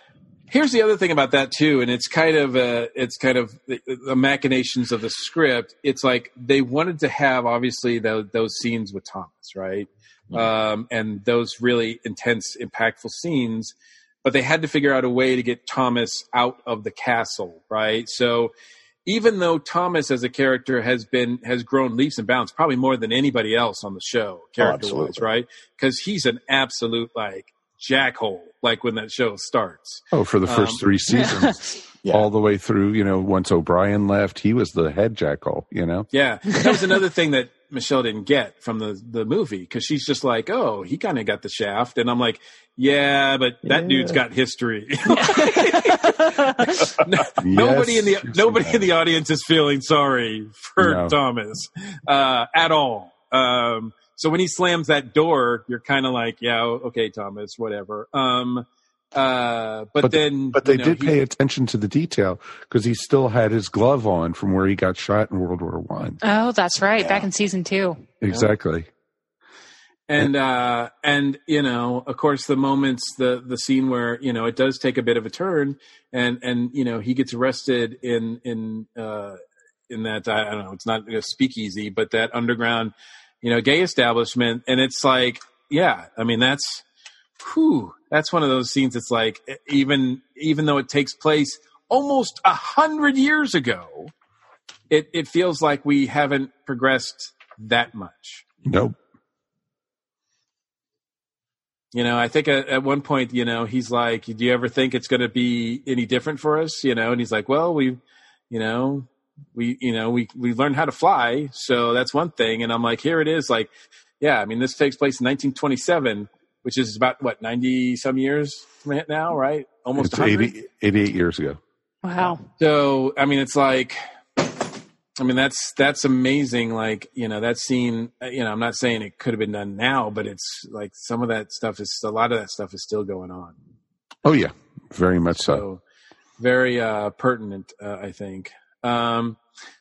Here's the other thing about that too, and it's kind of uh, it's kind of the, the machinations of the script. It's like they wanted to have obviously those, those scenes with Thomas, right, um, and those really intense, impactful scenes. But they had to figure out a way to get Thomas out of the castle, right? So even though Thomas as a character has been has grown leaps and bounds, probably more than anybody else on the show, oh, character wise, absolutely. right? Because he's an absolute like jackhole, like when that show starts. Oh, for the first Um, three seasons, all the way through. You know, once O'Brien left, he was the head jackal. You know, Yeah, that was another thing that Michelle didn't get from the the movie because she's just like, oh, he kind of got the shaft, and I'm like, yeah, but that dude's got history. No- nobody in the nobody in the audience is feeling sorry for No. Thomas uh, at all. Um, so when he slams that door, you're kind of like, yeah, okay, Thomas, whatever. Um, uh, but, then, but they you know, did he- pay attention to the detail because he still had his glove on from where he got shot in World War One. Oh, that's right. Back in season two. Exactly. and uh and you know of course the moments the the scene where you know it does take a bit of a turn and and you know he gets arrested in in uh in that i don't know it's not a speakeasy but that underground you know gay establishment and it's like yeah i mean that's whew, that's one of those scenes it's like even even though it takes place almost a hundred years ago it it feels like we haven't progressed that much Nope. You know, I think at, at one point, you know, he's like, "Do you ever think it's going to be any different for us?" You know, and he's like, "Well, we, you know, we, you know, we we learned how to fly, so that's one thing." And I'm like, "Here it is." Like, yeah, I mean, this takes place in 1927, which is about what 90 some years from it now, right? Almost It's 80, 88 years ago. Wow. So, I mean, it's like, I mean, that's that's amazing. Like, you know, that scene. uh, You know, I'm not saying it could have been done now, but it's like some of that stuff is a lot of that stuff is still going on. Oh yeah, very much so. So, very uh, pertinent, uh, I think. Um,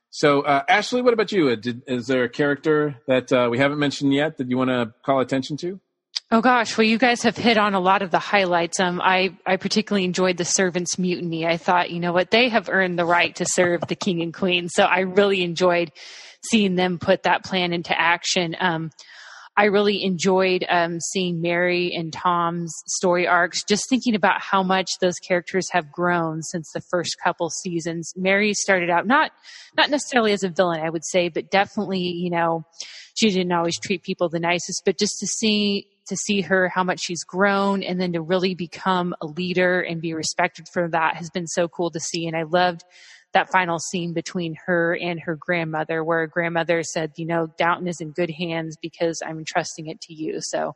so, uh, Ashley, what about you? Uh, Did, is there a character that uh, we haven't mentioned yet that you want to call attention to? Oh gosh, well you guys have hit on a lot of the highlights. Um, I I particularly enjoyed the servants' mutiny. I thought, you know what, they have earned the right to serve the king and queen. So I really enjoyed seeing them put that plan into action. Um, I really enjoyed um, seeing Mary and Tom's story arcs. Just thinking about how much those characters have grown since the first couple seasons. Mary started out not not necessarily as a villain, I would say, but definitely, you know, she didn't always treat people the nicest. But just to see to see her how much she's grown and then to really become a leader and be respected for that has been so cool to see. And I loved that final scene between her and her grandmother, where her grandmother said, you know, Downton is in good hands because I'm entrusting it to you. So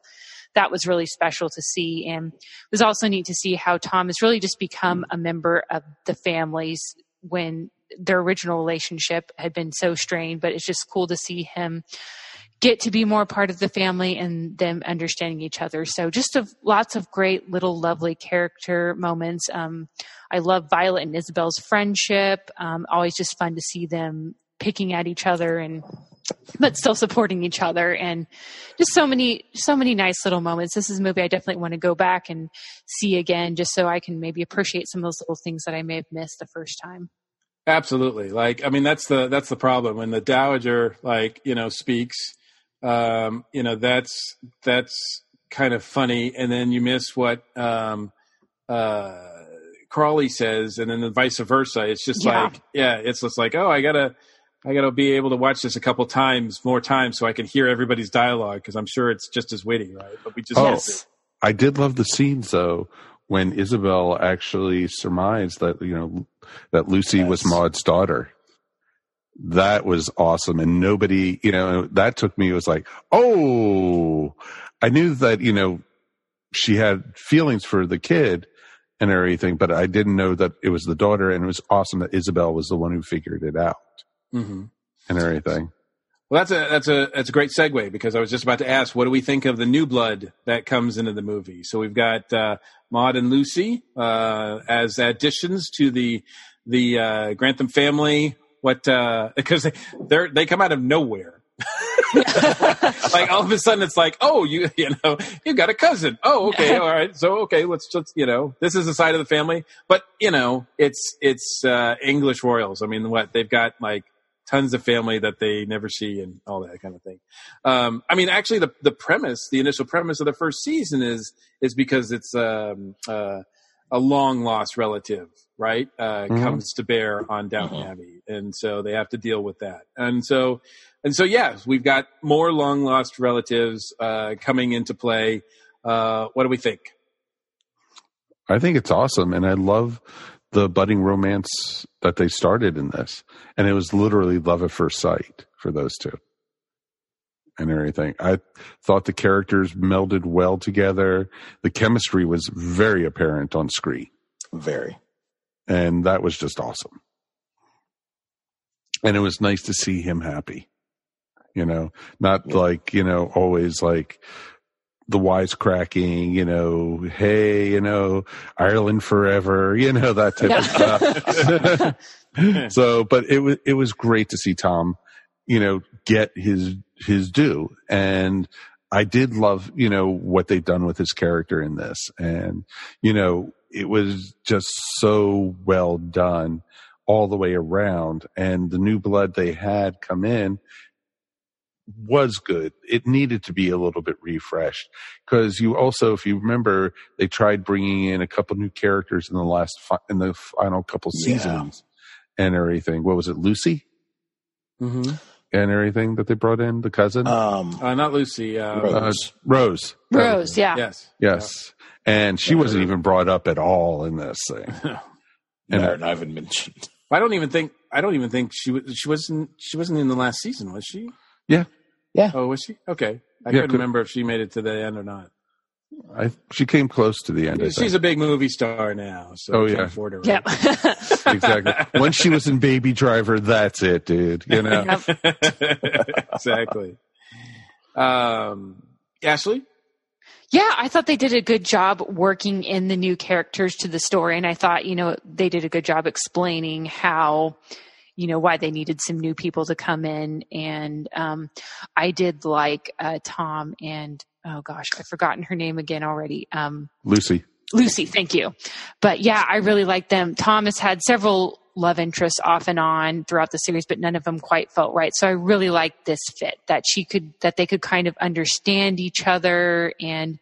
that was really special to see. And it was also neat to see how Tom has really just become a member of the families when their original relationship had been so strained. But it's just cool to see him get to be more part of the family and them understanding each other. So just of lots of great little lovely character moments. Um, I love Violet and Isobel's friendship. Um, always just fun to see them picking at each other and but still supporting each other and just so many so many nice little moments. This is a movie I definitely want to go back and see again just so I can maybe appreciate some of those little things that I may have missed the first time. Absolutely. Like, I mean, that's the that's the problem when the dowager, like, you know, speaks. Um, you know, that's that's kind of funny, and then you miss what um, uh, Crawley says, and then the vice versa. It's just Yeah. like, yeah, it's just like, oh, I gotta, I gotta be able to watch this a couple times, more times, so I can hear everybody's dialogue because I'm sure it's just as witty, right? But we just Oh, missed it. I did love the scenes though when Isobel actually surmised that you know that Lucy was Maud's daughter. That was awesome, and nobody, you know, that took me. It was like, oh, I knew that you know she had feelings for the kid and everything, but I didn't know that it was the daughter, and it was awesome that Isobel was the one who figured it out hmm and everything. Well, that's a that's a that's a great segue because I was just about to ask, what do we think of the new blood that comes into the movie? So we've got uh, Maud and Lucy uh, as additions to the the uh, Grantham family. What because they they're, they come out of nowhere. like all of a sudden it's like, oh, you you know, you got a cousin. Oh, okay, all right. So okay, let's just you know, this is a side of the family. But you know, it's it's uh, English royals. I mean, what they've got like tons of family that they never see and all that kind of thing. Um, I mean, actually, the the premise, the initial premise of the first season is is because it's um, uh, a long lost relative, right? Uh, Mhm. Comes to bear on Downton Abbey, and so they have to deal with that. And so, and so, yes, we've got more long lost relatives uh, coming into play. Uh, what do we think? I think it's awesome, and I love the budding romance that they started in this, and it was literally love at first sight for those two, and everything. I thought the characters melded well together. The chemistry was very apparent on screen, Very. And that was just awesome. And it was nice to see him happy, you know, not like you know always like the wisecracking, you know, hey, you know, Ireland forever, you know, that type of stuff. so, but it was it was great to see Tom, you know, get his his due, and I did love, you know, what they've done with his character in this, and you know, it was just so well done all the way around, and the new blood they had come in was good. It needed to be a little bit refreshed because you also, if you remember, they tried bringing in a couple new characters in the last fi- in the final couple Yeah. seasons and everything. What was it, Lucy Mm-hmm. And everything that they brought in, the cousin, Um, Uh, not Lucy. Uh, Uh, Rose. Rose, yeah. Yes. Yes, and she wasn't even brought up at all in this thing. And Marin Ivan mentioned. I don't even think I don't even think she was she wasn't she wasn't in the last season, was she? Yeah. Yeah. Oh, was she? Okay. I Yeah, couldn't could- remember if she made it to the end or not. I she came close to the end. She's a big movie star now, so Oh, we yeah. afford her. Yep. exactly. Once she was in Baby Driver, that's it, dude. You know. exactly. Um, Ashley. Yeah, I thought they did a good job working in the new characters to the story. And I thought, you know, they did a good job explaining how, you know, why they needed some new people to come in. And um, I did like uh, Tom and, oh gosh, I've forgotten her name again already. Um, Lucy. Lucy, thank you. But yeah, I really like them. Thomas had several love interests off and on throughout the series, but none of them quite felt right. So I really liked this fit that she could, that they could kind of understand each other and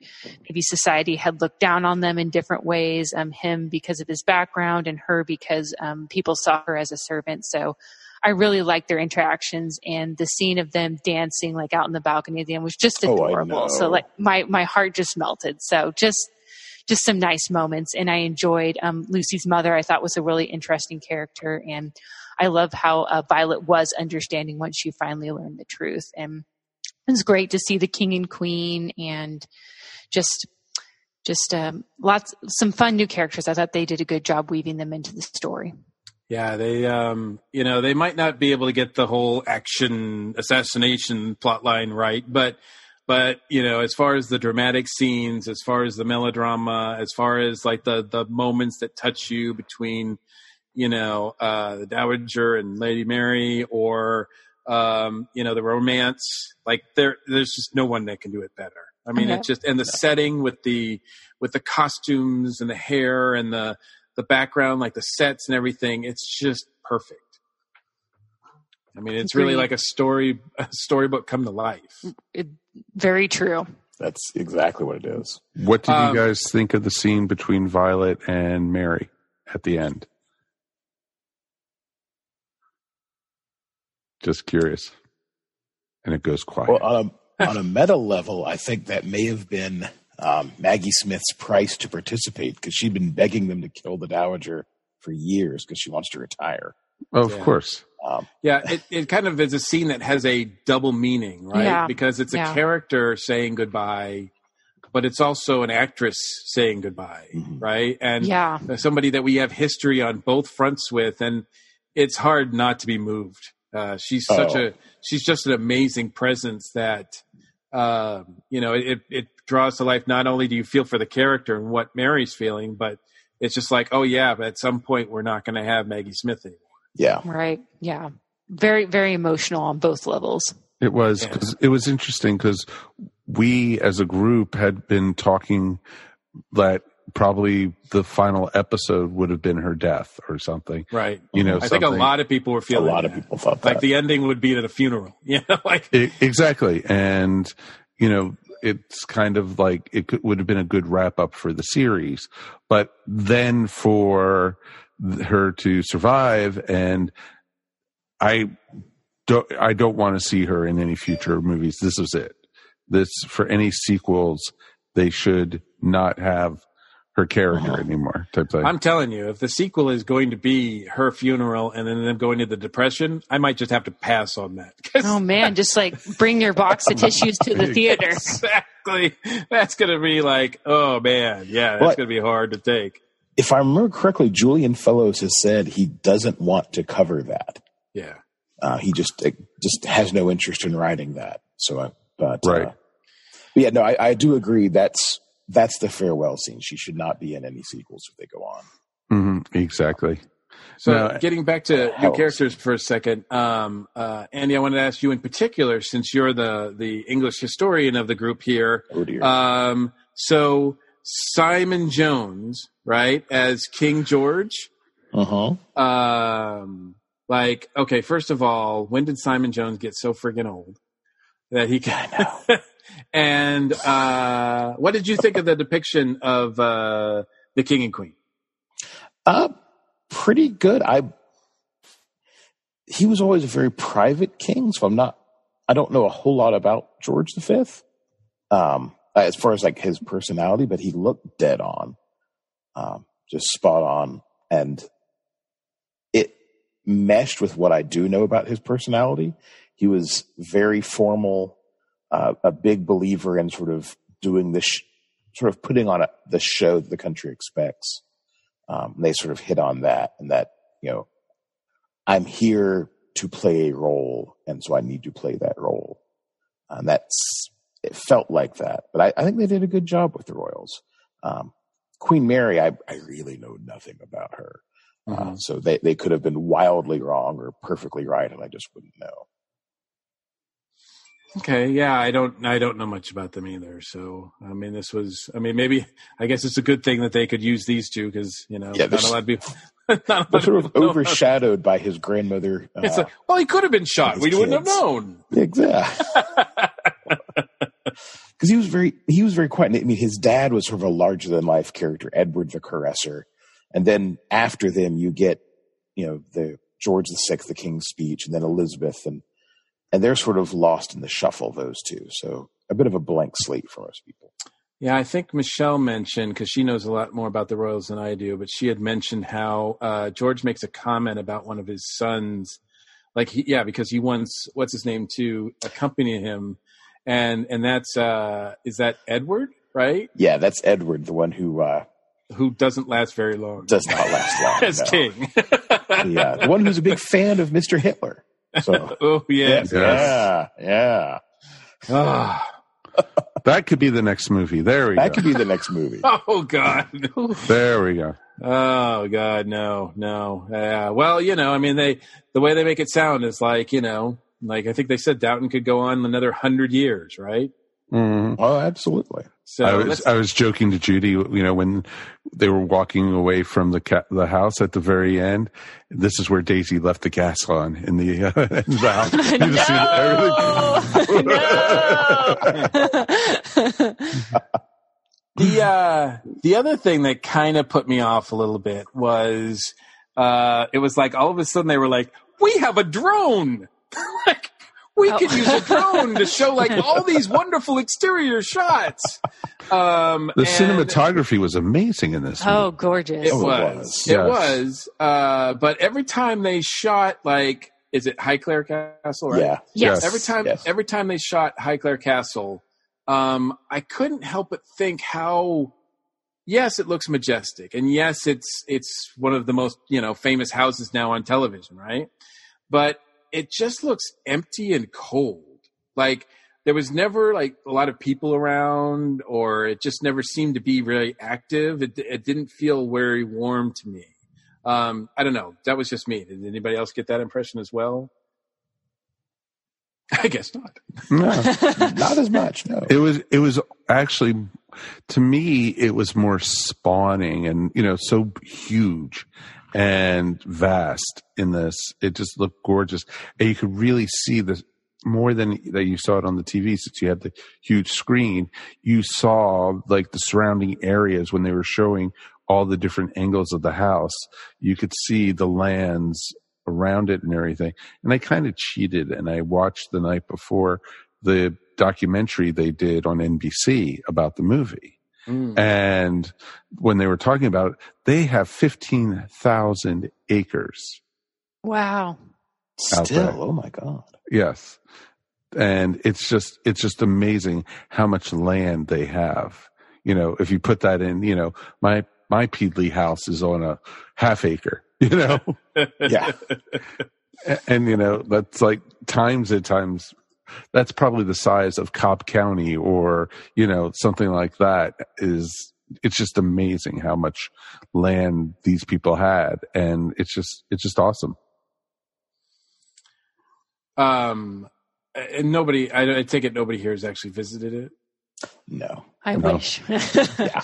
maybe society had looked down on them in different ways. Um, him because of his background and her because, um, people saw her as a servant. So I really liked their interactions and the scene of them dancing like out in the balcony at the end was just Oh, adorable. so like my, my heart just melted. So just, just some nice moments. And i enjoyed um, lucy's mother i thought was a really interesting character. And i love how uh, violet was understanding once she finally learned the truth. And it was great to see the king and queen and just just um, lots some fun new characters. I thought they did a good job weaving them into the story Yeah, they, um, you know, they might not be able to get the whole action assassination plot line right, but, but you know, as far as the dramatic scenes, as far as the melodrama, as far as like the the moments that touch you between, you know, uh, the Dowager and Lady Mary, or um, you know, the romance, like there, there's just no one that can do it better. I mean, Okay. it just and the setting with the with the costumes and the hair and the the background, like the sets and everything, it's just perfect. I mean, it's really like a story, a storybook come to life. it, very true That's exactly what it is. What did Um, you guys think of the scene between Violet and Mary at the end? Just curious. And it goes quiet. Well, on a on a meta level, I think that may have been um, Maggie Smith's price to participate because she'd been begging them to kill the Dowager for years because she wants to retire. of yeah. course. Um, Yeah, it, it kind of is a scene that has a double meaning, right? Yeah. Because it's a Yeah. character saying goodbye, but it's also an actress saying goodbye, Mhm. right? And yeah somebody that we have history on both fronts with, and it's hard not to be moved. Uh, she's such Oh. a she's just an amazing presence that um, you know it it draws to life. Not only do you feel for the character and what Mary's feeling, but it's just like, oh yeah, but at some point we're not going to have Maggie Smith anymore. yeah, right yeah very very emotional on both levels It was because it was interesting because we as a group had been talking that probably the final episode would have been her death or something. Right. You know, I think a lot of people were feeling a lot of people thought like that. the ending would be at a funeral. You know, like E- exactly. And, you know, it's kind of like it could, would have been a good wrap up for the series. But then for her to survive and I don't, I don't want to see her in any future movies. This is it. This, for any sequels, they should not have her character anymore type thing. I'm telling you, if the sequel is going to be her funeral and then them going to the depression, I might just have to pass on that. Oh man, just like bring your box of tissues to the theater. exactly. That's going to be like, oh man, yeah, that's What? going to be hard to take. If I remember correctly, Julian Fellowes has said he doesn't want to cover that. Yeah. Uh, he just it just has no interest in writing that. So, uh, but Right. Uh, but yeah, no, I, I do agree. That's that's the farewell scene. She should not be in any sequels if they go on. hmm exactly. So No, getting back to new helps. characters for a second, um, uh, Andy, I wanted to ask you in particular, since you're the the English historian of the group here. Oh dear. Um, so Simon Jones, right, as King George. Uh huh. Um, like, okay, first of all, when did Simon Jones get so friggin' old that he can? and uh, what did you think of the depiction of uh, the King and Queen? Uh, pretty good. I he was always a very private king, so I'm not. I don't know a whole lot about George V. Um, as far as like his personality, but he looked dead on, um, just spot on, and it meshed with what I do know about his personality. He was very formal, uh, a big believer in sort of doing this, sh- sort of putting on a, the show that the country expects. Um, they sort of hit on that and that you know i'm here to play a role and so i need to play that role. And that's it felt like that but i, I think they did a good job with the royals. Um, queen mary I, I really know nothing about her. Uh, so they, they could have been wildly wrong or perfectly right and i just wouldn't know Okay, yeah, I don't, I don't know much about them either. So, I mean, this was, I mean, maybe, I guess it's a good thing that they could use these two because you know, Yeah, not a lot of people, not a sort of people overshadowed by his grandmother uh, It's like, well, he could have been shot. We wouldn't have known. Exactly. Because he was very he was very quiet. I mean, his dad was sort of a larger than life character, Edward the Caresser, and then after them, you get you know the George the Sixth, the King's Speech, and then Elizabeth, and and they're sort of lost in the shuffle. Those two, so a bit of a blank slate for most people. Yeah, I think Michelle mentioned because she knows a lot more about the royals than I do, but she had mentioned how uh, George makes a comment about one of his sons, like he, yeah, because he wants what's his name to accompany him, and and that's uh, is that Edward, right? Yeah, that's Edward, the one who uh, Who doesn't last very long does not last long as no. king. Yeah, the one who's a big fan of Mister Hitler. So oh yes, yeah, yeah. Ah. That could be the next movie. There we That go. could be the next movie. Oh God. there we go. Oh God, no, no. Yeah. Well, you know, I mean, they the way they make it sound is like, you know, like I think they said Downton could go on another hundred years, right? Mhm. Oh, absolutely. So I was I was joking to Judy, you know, when they were walking away from the ca- the house at the very end. This is where Daisy left the gas on in the, uh, in the house. You just see everything. the uh the other thing that kind of put me off a little bit was uh it was like all of a sudden they were like we have a drone like we Oh. could use a drone to show like all these wonderful exterior shots um The and cinematography was amazing in this. Oh, gorgeous. it Oh, it was was. it was uh but every time they shot like is it Highclere Castle right Yeah. Yes. every time Yes. every time they shot Highclere Castle, um, I couldn't help but think how yes, it looks majestic, and yes, it's it's one of the most you know famous houses now on television, right? But it just looks empty and cold. Like there was never like a lot of people around, or it just never seemed to be really active. It it didn't feel very warm to me. Um, I don't know. That was just me. Did anybody else get that impression as well? I guess not. No. Not as much. No. It was it was actually to me it was more spawning and you know so huge and vast in this. It just looked gorgeous, and you could really see the more than that you saw it on the TV since you had the huge screen. You saw like the surrounding areas when they were showing all the different angles of the house. You could see the lands around it and everything. And I kind of cheated and I watched the night before the documentary they did on NBC about the movie. Mm. And when they were talking about it, they have 15,000 acres. Wow. Still, there. oh my god. Yes. And it's just, it's just amazing how much land they have. You know, if you put that in, you know, my, my Peedley house is on a half acre, you know? Yeah. A- and, you know, that's like times at times, that's probably the size of Cobb County or, you know, something like that is, it's just amazing how much land these people had. And it's just, it's just awesome. Um, and nobody, I, I take it nobody here has actually visited it. No. I No. wish. Yeah.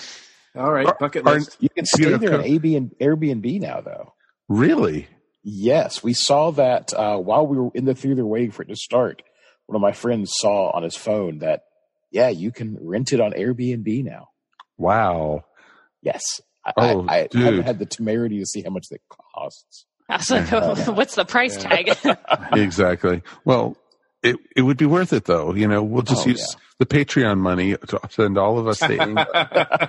All right, bucket are- list. You can stay You there in AB and Airbnb now though. Really? Yes, we saw that uh, while we were in the theater waiting for it to start. One of my friends saw on his phone that, yeah, you can rent it on Airbnb now. Wow. Yes. I, Oh, I, I haven't had the temerity to see how much that costs. I was like, uh, what's the price tag? exactly. Well, it it would be worth it though. You know, we'll just Oh, use the Patreon money to send all of us to England.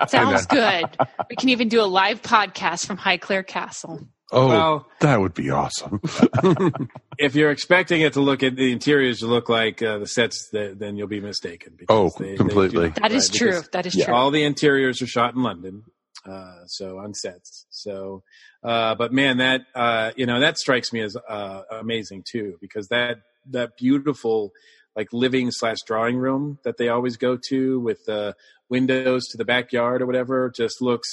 Sounds good. We can even do a live podcast from Highclere Castle. Oh, Well- that would be awesome. if you're expecting it to look at the interiors to look like uh, the sets, th- then you'll be mistaken. because Oh, completely. do- That is right, true. because That is Yeah. true. All the interiors are shot in London, uh, so on sets. So, uh, but man, that uh, you know that strikes me as uh, amazing too, because that that beautiful like living slash drawing room that they always go to with the windows to the backyard or whatever just looks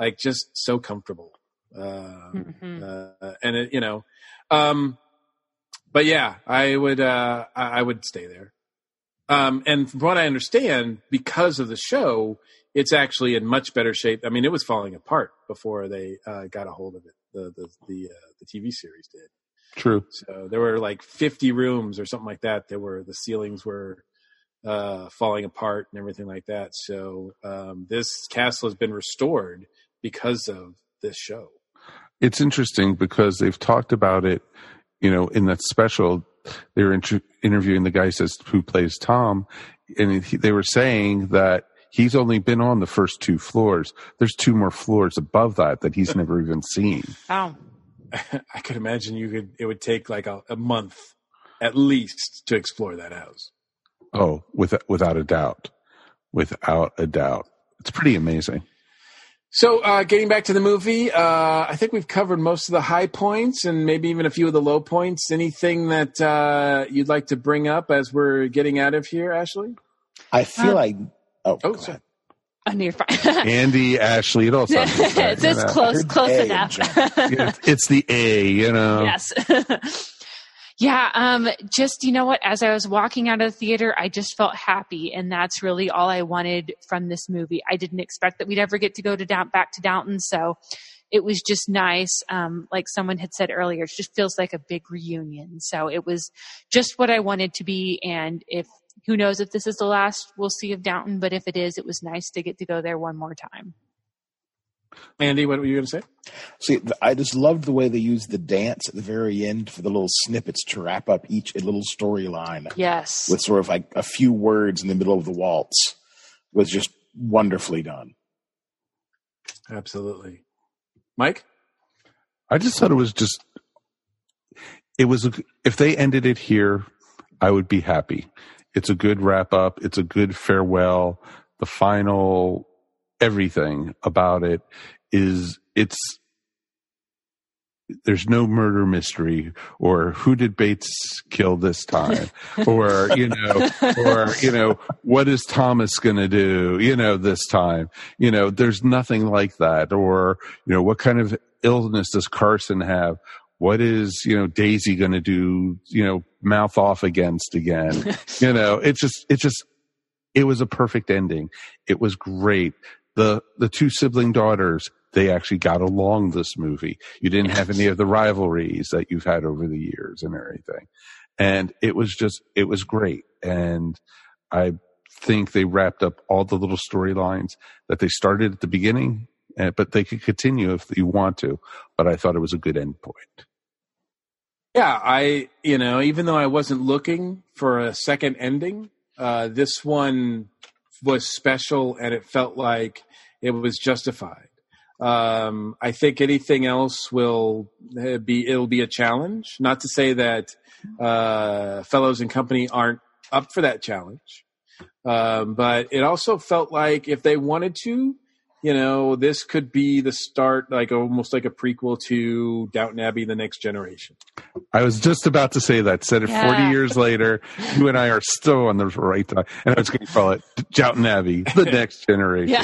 like just so comfortable. Uh, Mhm. uh, and it, you know, um, but yeah, I would, uh, I I would stay there. Um, and from what I understand, because of the show, it's actually in much better shape. I mean, it was falling apart before they uh, got a hold of it. The the the, uh, the TV series did. True. So there were like 50 rooms or something like that. There were the ceilings were uh, falling apart and everything like that. So um, this castle has been restored because of this show. It's interesting because they've talked about it. You know, in that special, they were inter- interviewing the guy says who plays Tom, and he, they were saying that he's only been on the first two floors. There's two more floors above that that he's never even seen. Oh, I could imagine you could. It would take like a, a month at least to explore that house. Oh, with, without a doubt, without a doubt, it's pretty amazing. So, uh, getting back to the movie, uh, I think we've covered most of the high points and maybe even a few of the low points. Anything that uh, you'd like to bring up as we're getting out of here, Ashley? I feel Uh, like oh, Oh, go sorry. ahead. oh no, fine. Andy, Ashley, it all sounds the it's you it's know. close, close enough. It's, it's the A, you know. yes. yeah. Um, just, you know what? As I was walking out of the theater, I just felt happy. And that's really all I wanted from this movie. I didn't expect that we'd ever get to go to down, back to Downton. So it was just nice. Um, like someone had said earlier, it just feels like a big reunion. So it was just what I wanted to be. And if, who knows if this is the last we'll see of Downton, but if it is, it was nice to get to go there one more time. Andy, what were you going to say? See, I just loved the way they used the dance at the very end for the little snippets to wrap up each little storyline Yes. with sort of like a few words in the middle of the waltz was just wonderfully done. Absolutely. Mike? I just thought it was just, it was, a, if they ended it here, I would be happy. It's a good wrap up. It's a good farewell. The final, everything about it is, it's, there's no murder mystery or who did Bates kill this time or, you know, or, you know, what is Thomas going to do, you know, this time, you know, there's nothing like that or, you know, what kind of illness does Carson have? what is you know Daisy going to do? You know, mouth off against again. you know, it's just it's just it was a perfect ending. It was great. The the two sibling daughters they actually got along this movie. You didn't have any of the rivalries that you've had over the years and everything. And it was just, it was great. And I think they wrapped up all the little storylines that they started at the beginning, uh, but they could continue if you want to. But I thought it was a good end point. Yeah, I, you know, even though I wasn't looking for a second ending, uh, this one was special and it felt like it was justified. Um, I think anything else will uh, be it'll be a challenge. Not to say that uh, Fellowes and Company aren't up for that challenge, um, but it also felt like if they wanted to, you know, this could be the start, like almost like a prequel to Downton Abbey: The Next Generation. I was just about to say that. Said it Yeah. 40 years later. You and I are still on the right time. And I was going to call it Downton Abbey, the next generation.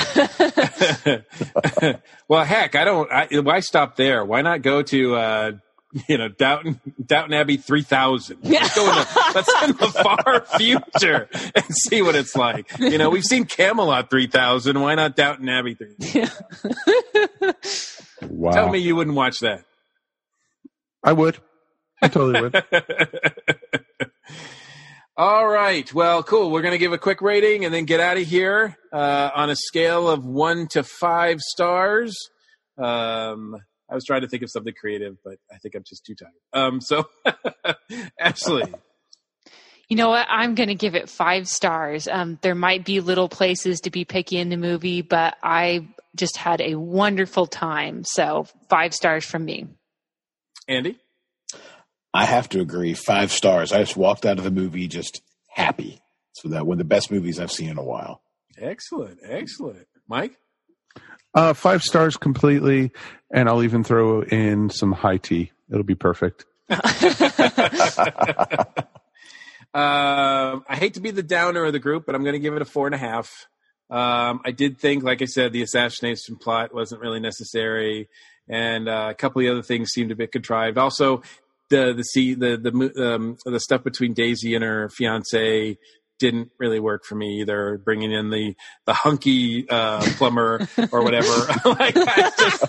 well, heck, I don't. I, why stop there? Why not go to uh, you know Downton Downton Abbey three thousand? Let's go in the, let's in the far future and see what it's like. You know, we've seen Camelot three thousand. Why not Downton Abbey three? Wow. Tell me you wouldn't watch that. I would. I totally would. All right. Well, cool. We're going to give a quick rating and then get out of here uh, on a scale of one to five stars. Um, I was trying to think of something creative, but I think I'm just too tired. Um, so, Ashley, You know what? I'm going to give it five stars. Um, there might be little places to be picky in the movie, but I just had a wonderful time. So five stars from me. Andy, I have to agree. Five stars. I just walked out of the movie just happy. So that one of the best movies I've seen in a while. excellent, excellent. Mike, Uh, five stars completely. And I'll even throw in some high tea. It'll be perfect. Um, I hate to be the downer of the group, but I'm going to give it a four and a half. Um, I did think, like I said, the assassination plot wasn't really necessary, and uh, a couple of the other things seemed a bit contrived. Also, the the the the um, the stuff between Daisy and her fiance didn't really work for me either. Bringing in the the hunky uh, plumber or whatever, like, I, just,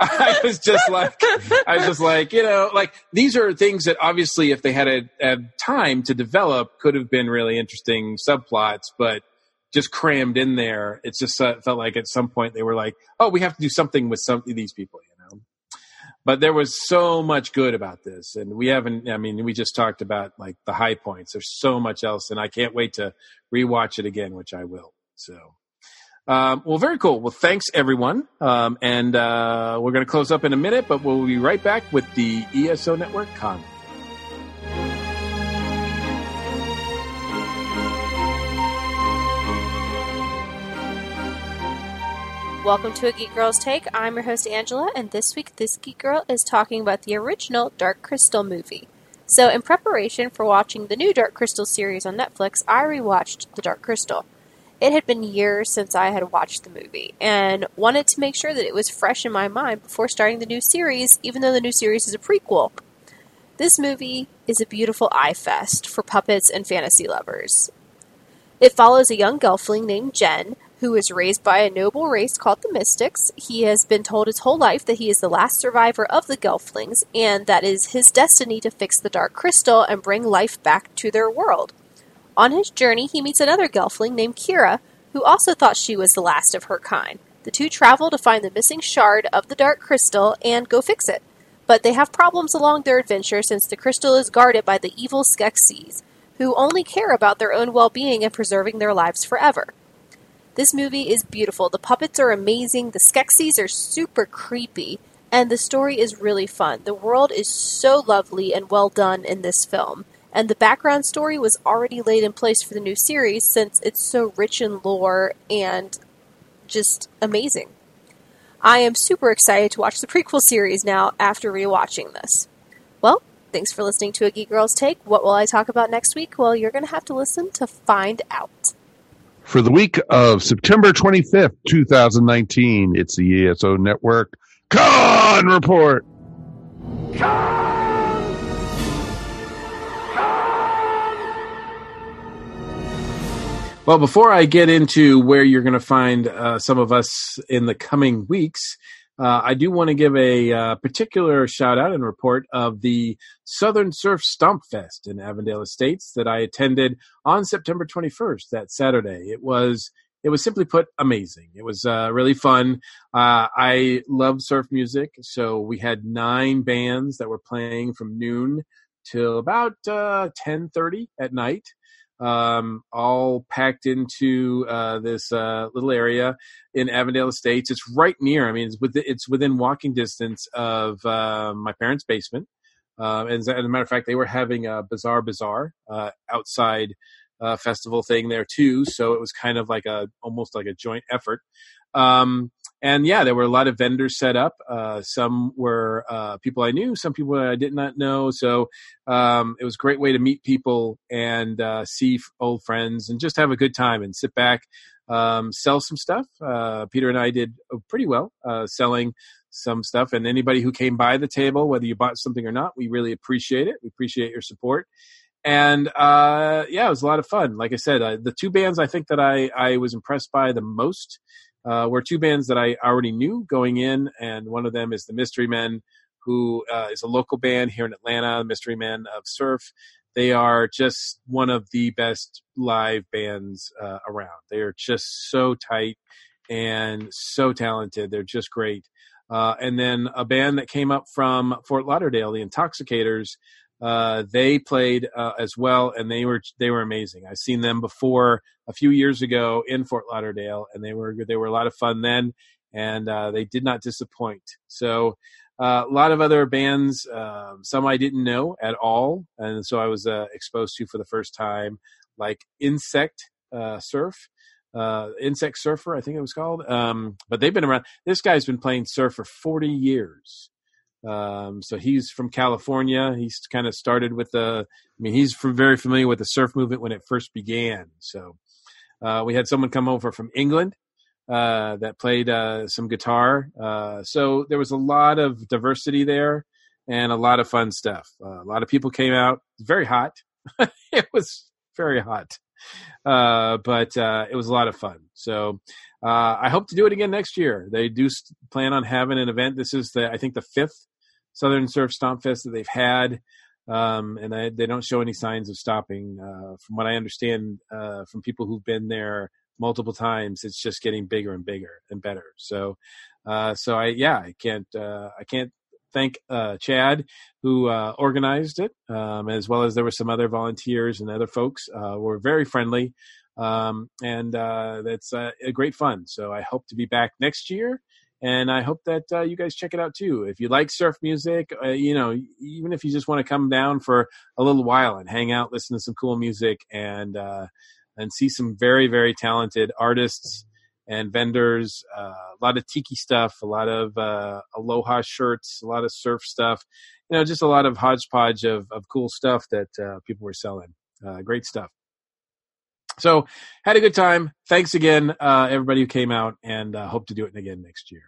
I was just like, I was just like, you know, like these are things that obviously, if they had a, had time to develop, could have been really interesting subplots, but just crammed in there. It's just uh, felt like at some point they were like, oh, we have to do something with some of these people. But there was so much good about this, and we haven't. I mean, we just talked about like the high points. There's so much else, and I can't wait to rewatch it again, which I will. So, um, well, very cool. Well, thanks everyone, um, and uh, we're going to close up in a minute, but we'll be right back with the ESO Network comment. Welcome to a Geek Girl's Take. I'm your host Angela, and this week this Geek Girl is talking about the original Dark Crystal movie. So, in preparation for watching the new Dark Crystal series on Netflix, I rewatched The Dark Crystal. It had been years since I had watched the movie, and wanted to make sure that it was fresh in my mind before starting the new series, even though the new series is a prequel. This movie is a beautiful eye fest for puppets and fantasy lovers. It follows a young gelfling named Jen, who is raised by a noble race called the Mystics. He has been told his whole life that he is the last survivor of the Gelflings, and that is his destiny to fix the Dark Crystal and bring life back to their world. On his journey, he meets another Gelfling named Kira, who also thought she was the last of her kind. The two travel to find the missing shard of the Dark Crystal and go fix it. But they have problems along their adventure since the crystal is guarded by the evil Skeksis, who only care about their own well being and preserving their lives forever. This movie is beautiful. The puppets are amazing, the Skeksis are super creepy, and the story is really fun. The world is so lovely and well done in this film, and the background story was already laid in place for the new series since it's so rich in lore and just amazing. I am super excited to watch the prequel series now after rewatching this. Well, thanks for listening to A Geek Girl's Take. What will I talk about next week? Well, you're going to have to listen to find out. For the week of September 25th, 2019, it's the ESO Network Khan Report. Khan! Well, before I get into where you're going to find uh, some of us in the coming weeks, uh, I do want to give a uh, particular shout out and report of the Southern Surf Stomp Fest in Avondale Estates that I attended on September 21st, that Saturday. It was it was simply put amazing. It was uh, really fun. Uh, I love surf music, so we had nine bands that were playing from noon till about uh, 10:30 at night um, all packed into uh, this uh, little area in Avondale Estates. It's right near. I mean, it's within, it's within walking distance of uh, my parents' basement. Uh, and as a matter of fact, they were having a Bizarre Bazaar uh, outside uh, festival thing there too. So it was kind of like a almost like a joint effort. Um, and yeah, there were a lot of vendors set up. Uh, some were uh, people I knew, some people I did not know. So um, it was a great way to meet people and uh, see old friends and just have a good time and sit back, um, sell some stuff. Uh, Peter and I did pretty well uh, selling some stuff. And anybody who came by the table, whether you bought something or not, we really appreciate it. We appreciate your support. And uh, yeah, it was a lot of fun. Like I said, the two bands I think that I, I was impressed by the most uh, were two bands that I already knew going in, and one of them is the Mystery Men, who uh, is a local band here in Atlanta, Mystery Men of Surf. They are just one of the best live bands uh, around. They are just so tight and so talented. They're just great. Uh, and then a band that came up from Fort Lauderdale, the Intoxicators, uh, they played uh, as well, and they were they were amazing. I've seen them before a few years ago in Fort Lauderdale, and they were they were a lot of fun then, and uh, they did not disappoint. So uh, a lot of other bands, um, some I didn't know at all, and so I was uh, exposed to for the first time, like Insect Surf. Insect Surfer, I think it was called. Um, but they've been around. This guy's been playing surf for 40 years. Um, so he's from California. He's kind of started with the, I mean, he's very familiar with the surf movement when it first began. So uh, we had someone come over from England uh, that played uh, some guitar. Uh, so there was a lot of diversity there and a lot of fun stuff. Uh, a lot of people came out. very hot. it was very hot. Uh, but it was a lot of fun. So I hope to do it again next year. They do plan on having an event. This is the, I think, the fifth Southern Surf Stomp Fest that they've had, um, and I, they don't show any signs of stopping. Uh, from what I understand uh, from people who've been there multiple times, it's just getting bigger and bigger and better. So, uh, so I yeah, I can't uh, I can't thank uh, Chad who uh, organized it, um, as well as there were some other volunteers and other folks were very friendly. Um, and that's a great fun. So I hope to be back next year and I hope that uh, you guys check it out too. If you like surf music, uh, you know, even if you just want to come down for a little while and hang out, listen to some cool music, and uh, and see some very very talented artists and vendors, uh, a lot of tiki stuff, a lot of uh, aloha shirts, a lot of surf stuff, you know, just a lot of hodgepodge of of cool stuff that uh, people were selling. great stuff. So, had a good time. Thanks again, everybody who came out, and hope to do it again next year.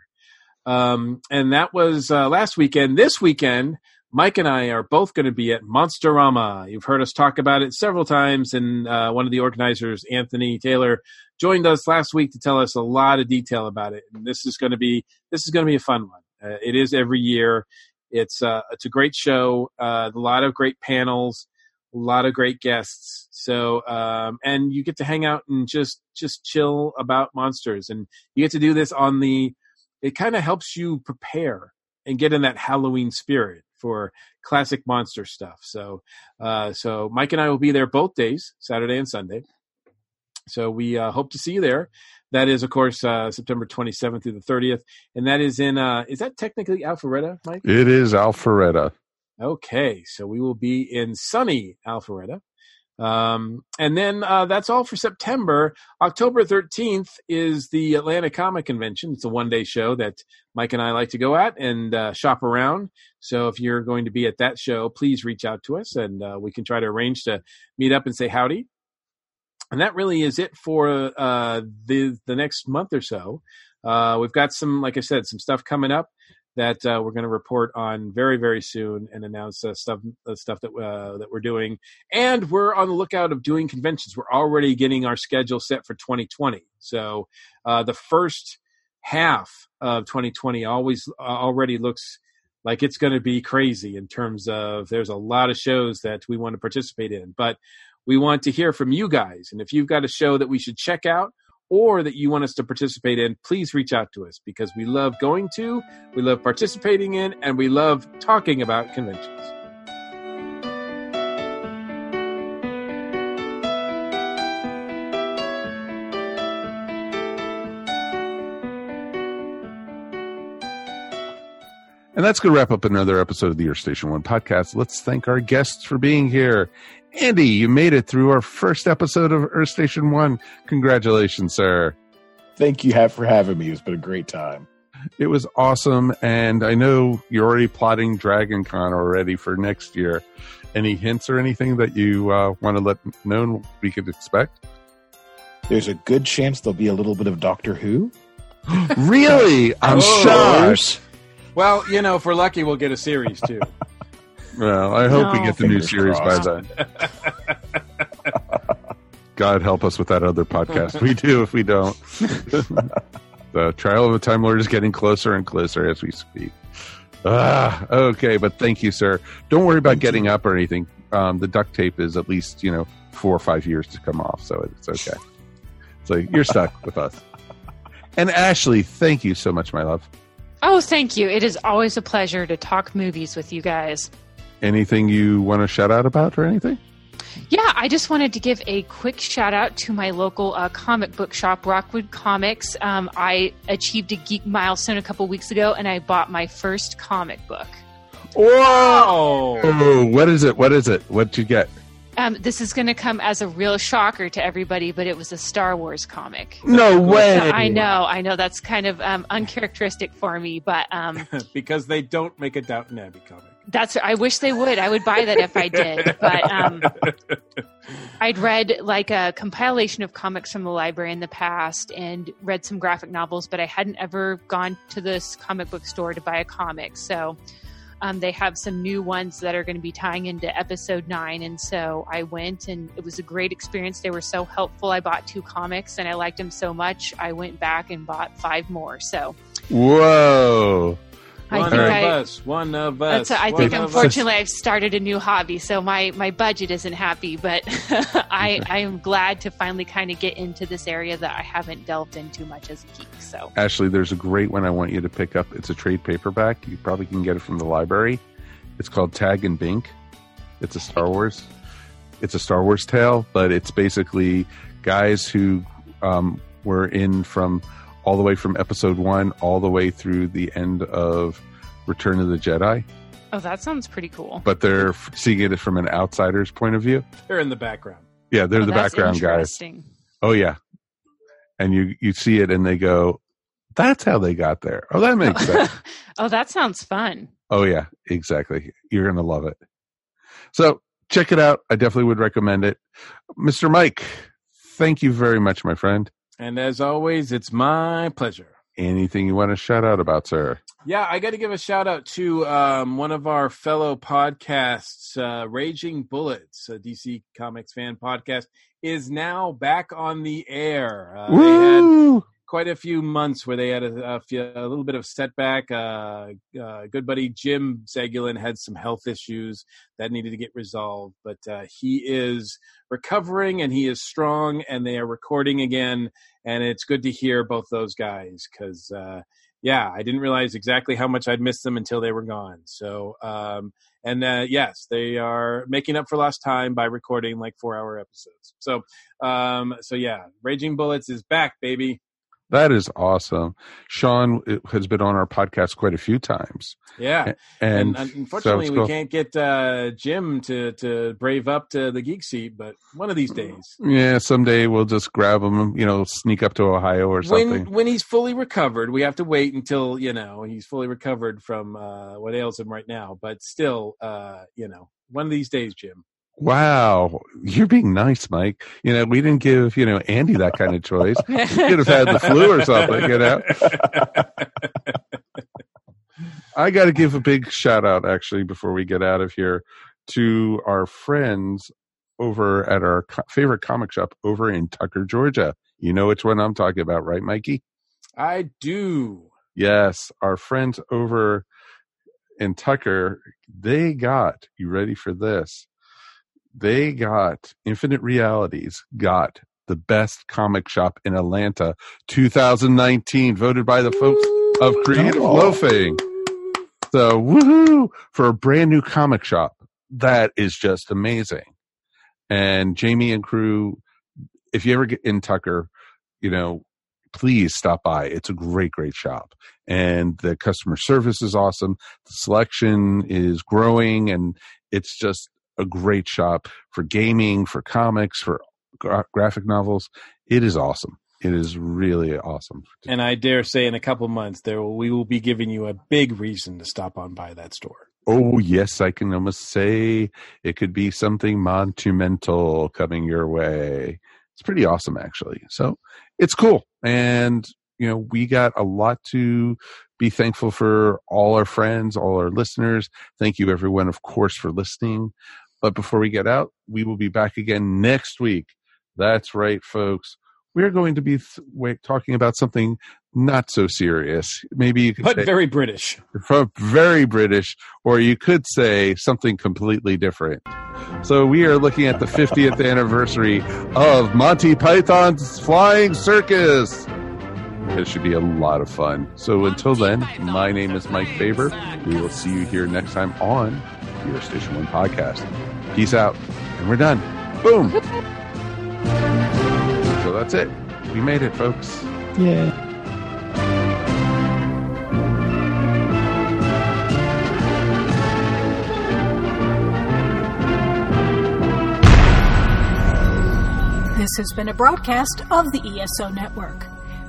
Um, and that was uh, last weekend. This weekend, Mike and I are both going to be at Monsterama. You've heard us talk about it several times, and uh, one of the organizers, Anthony Taylor, joined us last week to tell us a lot of detail about it. And this is going to be this is going to be a fun one. Uh, it is every year. It's uh, it's a great show. Uh, a lot of great panels, a lot of great guests. So um, and you get to hang out and just just chill about monsters, and you get to do this on the it kind of helps you prepare and get in that Halloween spirit for classic monster stuff. So, uh, so Mike and I will be there both days, Saturday and Sunday. So we uh, hope to see you there. That is, of course, uh, September 27th through the 30th, and that is in. Uh, is that technically Alpharetta, Mike? It is Alpharetta. Okay, so we will be in sunny Alpharetta. Um, and then uh, that's all for September. October 13th is the Atlanta Comic Convention. It's a one day show that Mike and I like to go at and uh, shop around. So if you're going to be at that show, please reach out to us and uh, we can try to arrange to meet up and say howdy. And that really is it for uh, the the next month or so. Uh, we've got some, like I said, some stuff coming up. That uh, we're going to report on very very soon and announce uh, stuff uh, stuff that uh, that we're doing. And we're on the lookout of doing conventions. We're already getting our schedule set for 2020. So uh, the first half of 2020 always uh, already looks like it's going to be crazy in terms of there's a lot of shows that we want to participate in, but we want to hear from you guys. And if you've got a show that we should check out or that you want us to participate in, please reach out to us because we love going to, we love participating in, and we love talking about conventions. And that's going to wrap up another episode of the Earth Station One podcast. Let's thank our guests for being here. Andy, you made it through our first episode of Earth Station One. Congratulations, sir. Thank you for having me. It's been a great time. It was awesome. And I know you're already plotting Dragon Con already for next year. Any hints or anything that you uh, want to let known we could expect? There's a good chance there'll be a little bit of Doctor Who. really? I'm Oh. shocked. Well, you know, if we're lucky, we'll get a series too. Well, I hope we get the new series crossed. by then. God help us with that other podcast. We do if we don't. the trial of a Time Lord is getting closer and closer as we speak. Ah, okay, but thank you, sir. Don't worry about getting up or anything. Um, the duct tape is at least you know four or five years to come off, so it's okay. So you're stuck with us. And Ashley, thank you so much, my love. Oh, thank you. It is always a pleasure to talk movies with you guys. Anything you want to shout out about or anything? Yeah, I just wanted to give a quick shout out to my local uh, comic book shop, Rockwood Comics. Um, I achieved a geek milestone a couple weeks ago, and I bought my first comic book. Whoa! Oh, what is it? What is it? What'd you get? Um, this is going to come as a real shocker to everybody, but it was a Star Wars comic. No way! I know, I know. That's kind of um, uncharacteristic for me, but um, because they don't make a Downton Abbey comic. That's. I wish they would. I would buy that if I did. But um, I'd read like a compilation of comics from the library in the past and read some graphic novels, but I hadn't ever gone to this comic book store to buy a comic. So um, they have some new ones that are going to be tying into episode nine, and so I went, and it was a great experience. They were so helpful. I bought two comics, and I liked them so much. I went back and bought five more. So Whoa! I one think of I- us. One of us. That's, I think unfortunately I've started a new hobby, so my, my budget isn't happy. But I I am glad to finally kind of get into this area that I haven't delved into much as a geek. So Ashley, there's a great one I want you to pick up. It's a trade paperback. You probably can get it from the library. It's called Tag and Bink. It's a Star Wars. It's a Star Wars tale, but it's basically guys who um, were in from all the way from Episode One all the way through the end of Return of the Jedi, oh, that sounds pretty cool. but they're seeing it from an outsider's point of view. They're in the background. Yeah, they're Oh, the that's background guys. Oh yeah, and you you see it and they go, "That's how they got there." Oh, that makes sense. Oh, that sounds fun. Oh yeah, exactly. You're gonna love it. So check it out. I definitely would recommend it. Mr. Mike, thank you very much, my friend. And as always, it's my pleasure. Anything you want to shout out about, sir? Yeah, I got to give a shout out to um, one of our fellow podcasts, uh, Raging Bullets, a DC Comics fan podcast, is now back on the air. Uh, they had Woo! quite a few months where they had a, a, few, a little bit of setback. Uh, uh, good buddy Jim Segulin had some health issues that needed to get resolved, but uh, he is recovering and he is strong, and they are recording again. And it's good to hear both those guys because, uh, yeah, I didn't realize exactly how much I'd missed them until they were gone. So, um, and uh, yes, they are making up for lost time by recording like four hour episodes. So, um, so yeah, Raging Bullets is back, baby. That is awesome. Sean has been on our podcast quite a few times. Yeah, And, and, so unfortunately, it's we cool. can't get uh, Jim to to brave up to the geek seat, but one of these days, Yeah, someday we'll just grab him, you know, sneak up to Ohio or something. when when he's fully recovered, we have to wait until you know he's fully recovered from uh, what ails him right now. But still, uh, you know, one of these days, Jim. Wow, you're being nice, Mike. You know, we didn't give, you know, Andy that kind of choice. He could have had the flu or something, you know. I got to give a big shout out actually before we get out of here to our friends over at our co- favorite comic shop over in Tucker, Georgia. You know which one I'm talking about, right, Mikey? I do. Yes, our friends over in Tucker, they got, you ready for this? They got Infinite Realities, got the best comic shop in Atlanta 2019, voted by the folks of Creative Oh. Loafing. So, woohoo! For a brand new comic shop. That is just amazing. And Jamie and crew, if you ever get in Tucker, you know, please stop by. It's a great, great shop. And the customer service is awesome. The selection is growing and it's just a great shop for gaming, for comics, for gra- graphic novels. It is awesome. It is really awesome. And I dare say, in a couple months, there will, we will be giving you a big reason to stop on by that store. Oh, yes, I can almost say it could be something monumental coming your way. It's pretty awesome, actually. So it's cool. And, you know, we got a lot to be thankful for all our friends, all our listeners. Thank you, everyone, of course, for listening. But before we get out, we will be back again next week. That's right, folks. We're going to be th- wait, talking about something not so serious. Maybe you could But say- very British. very British, or you could say something completely different. So we are looking at the 50th anniversary of Monty Python's Flying Circus. It should be a lot of fun. So until then, my name is Mike Faber. We will see you here next time on your Station One podcast. Peace out, and we're done. Boom. So that's it. We made it, folks. Yeah. This has been a broadcast of the ESO Network.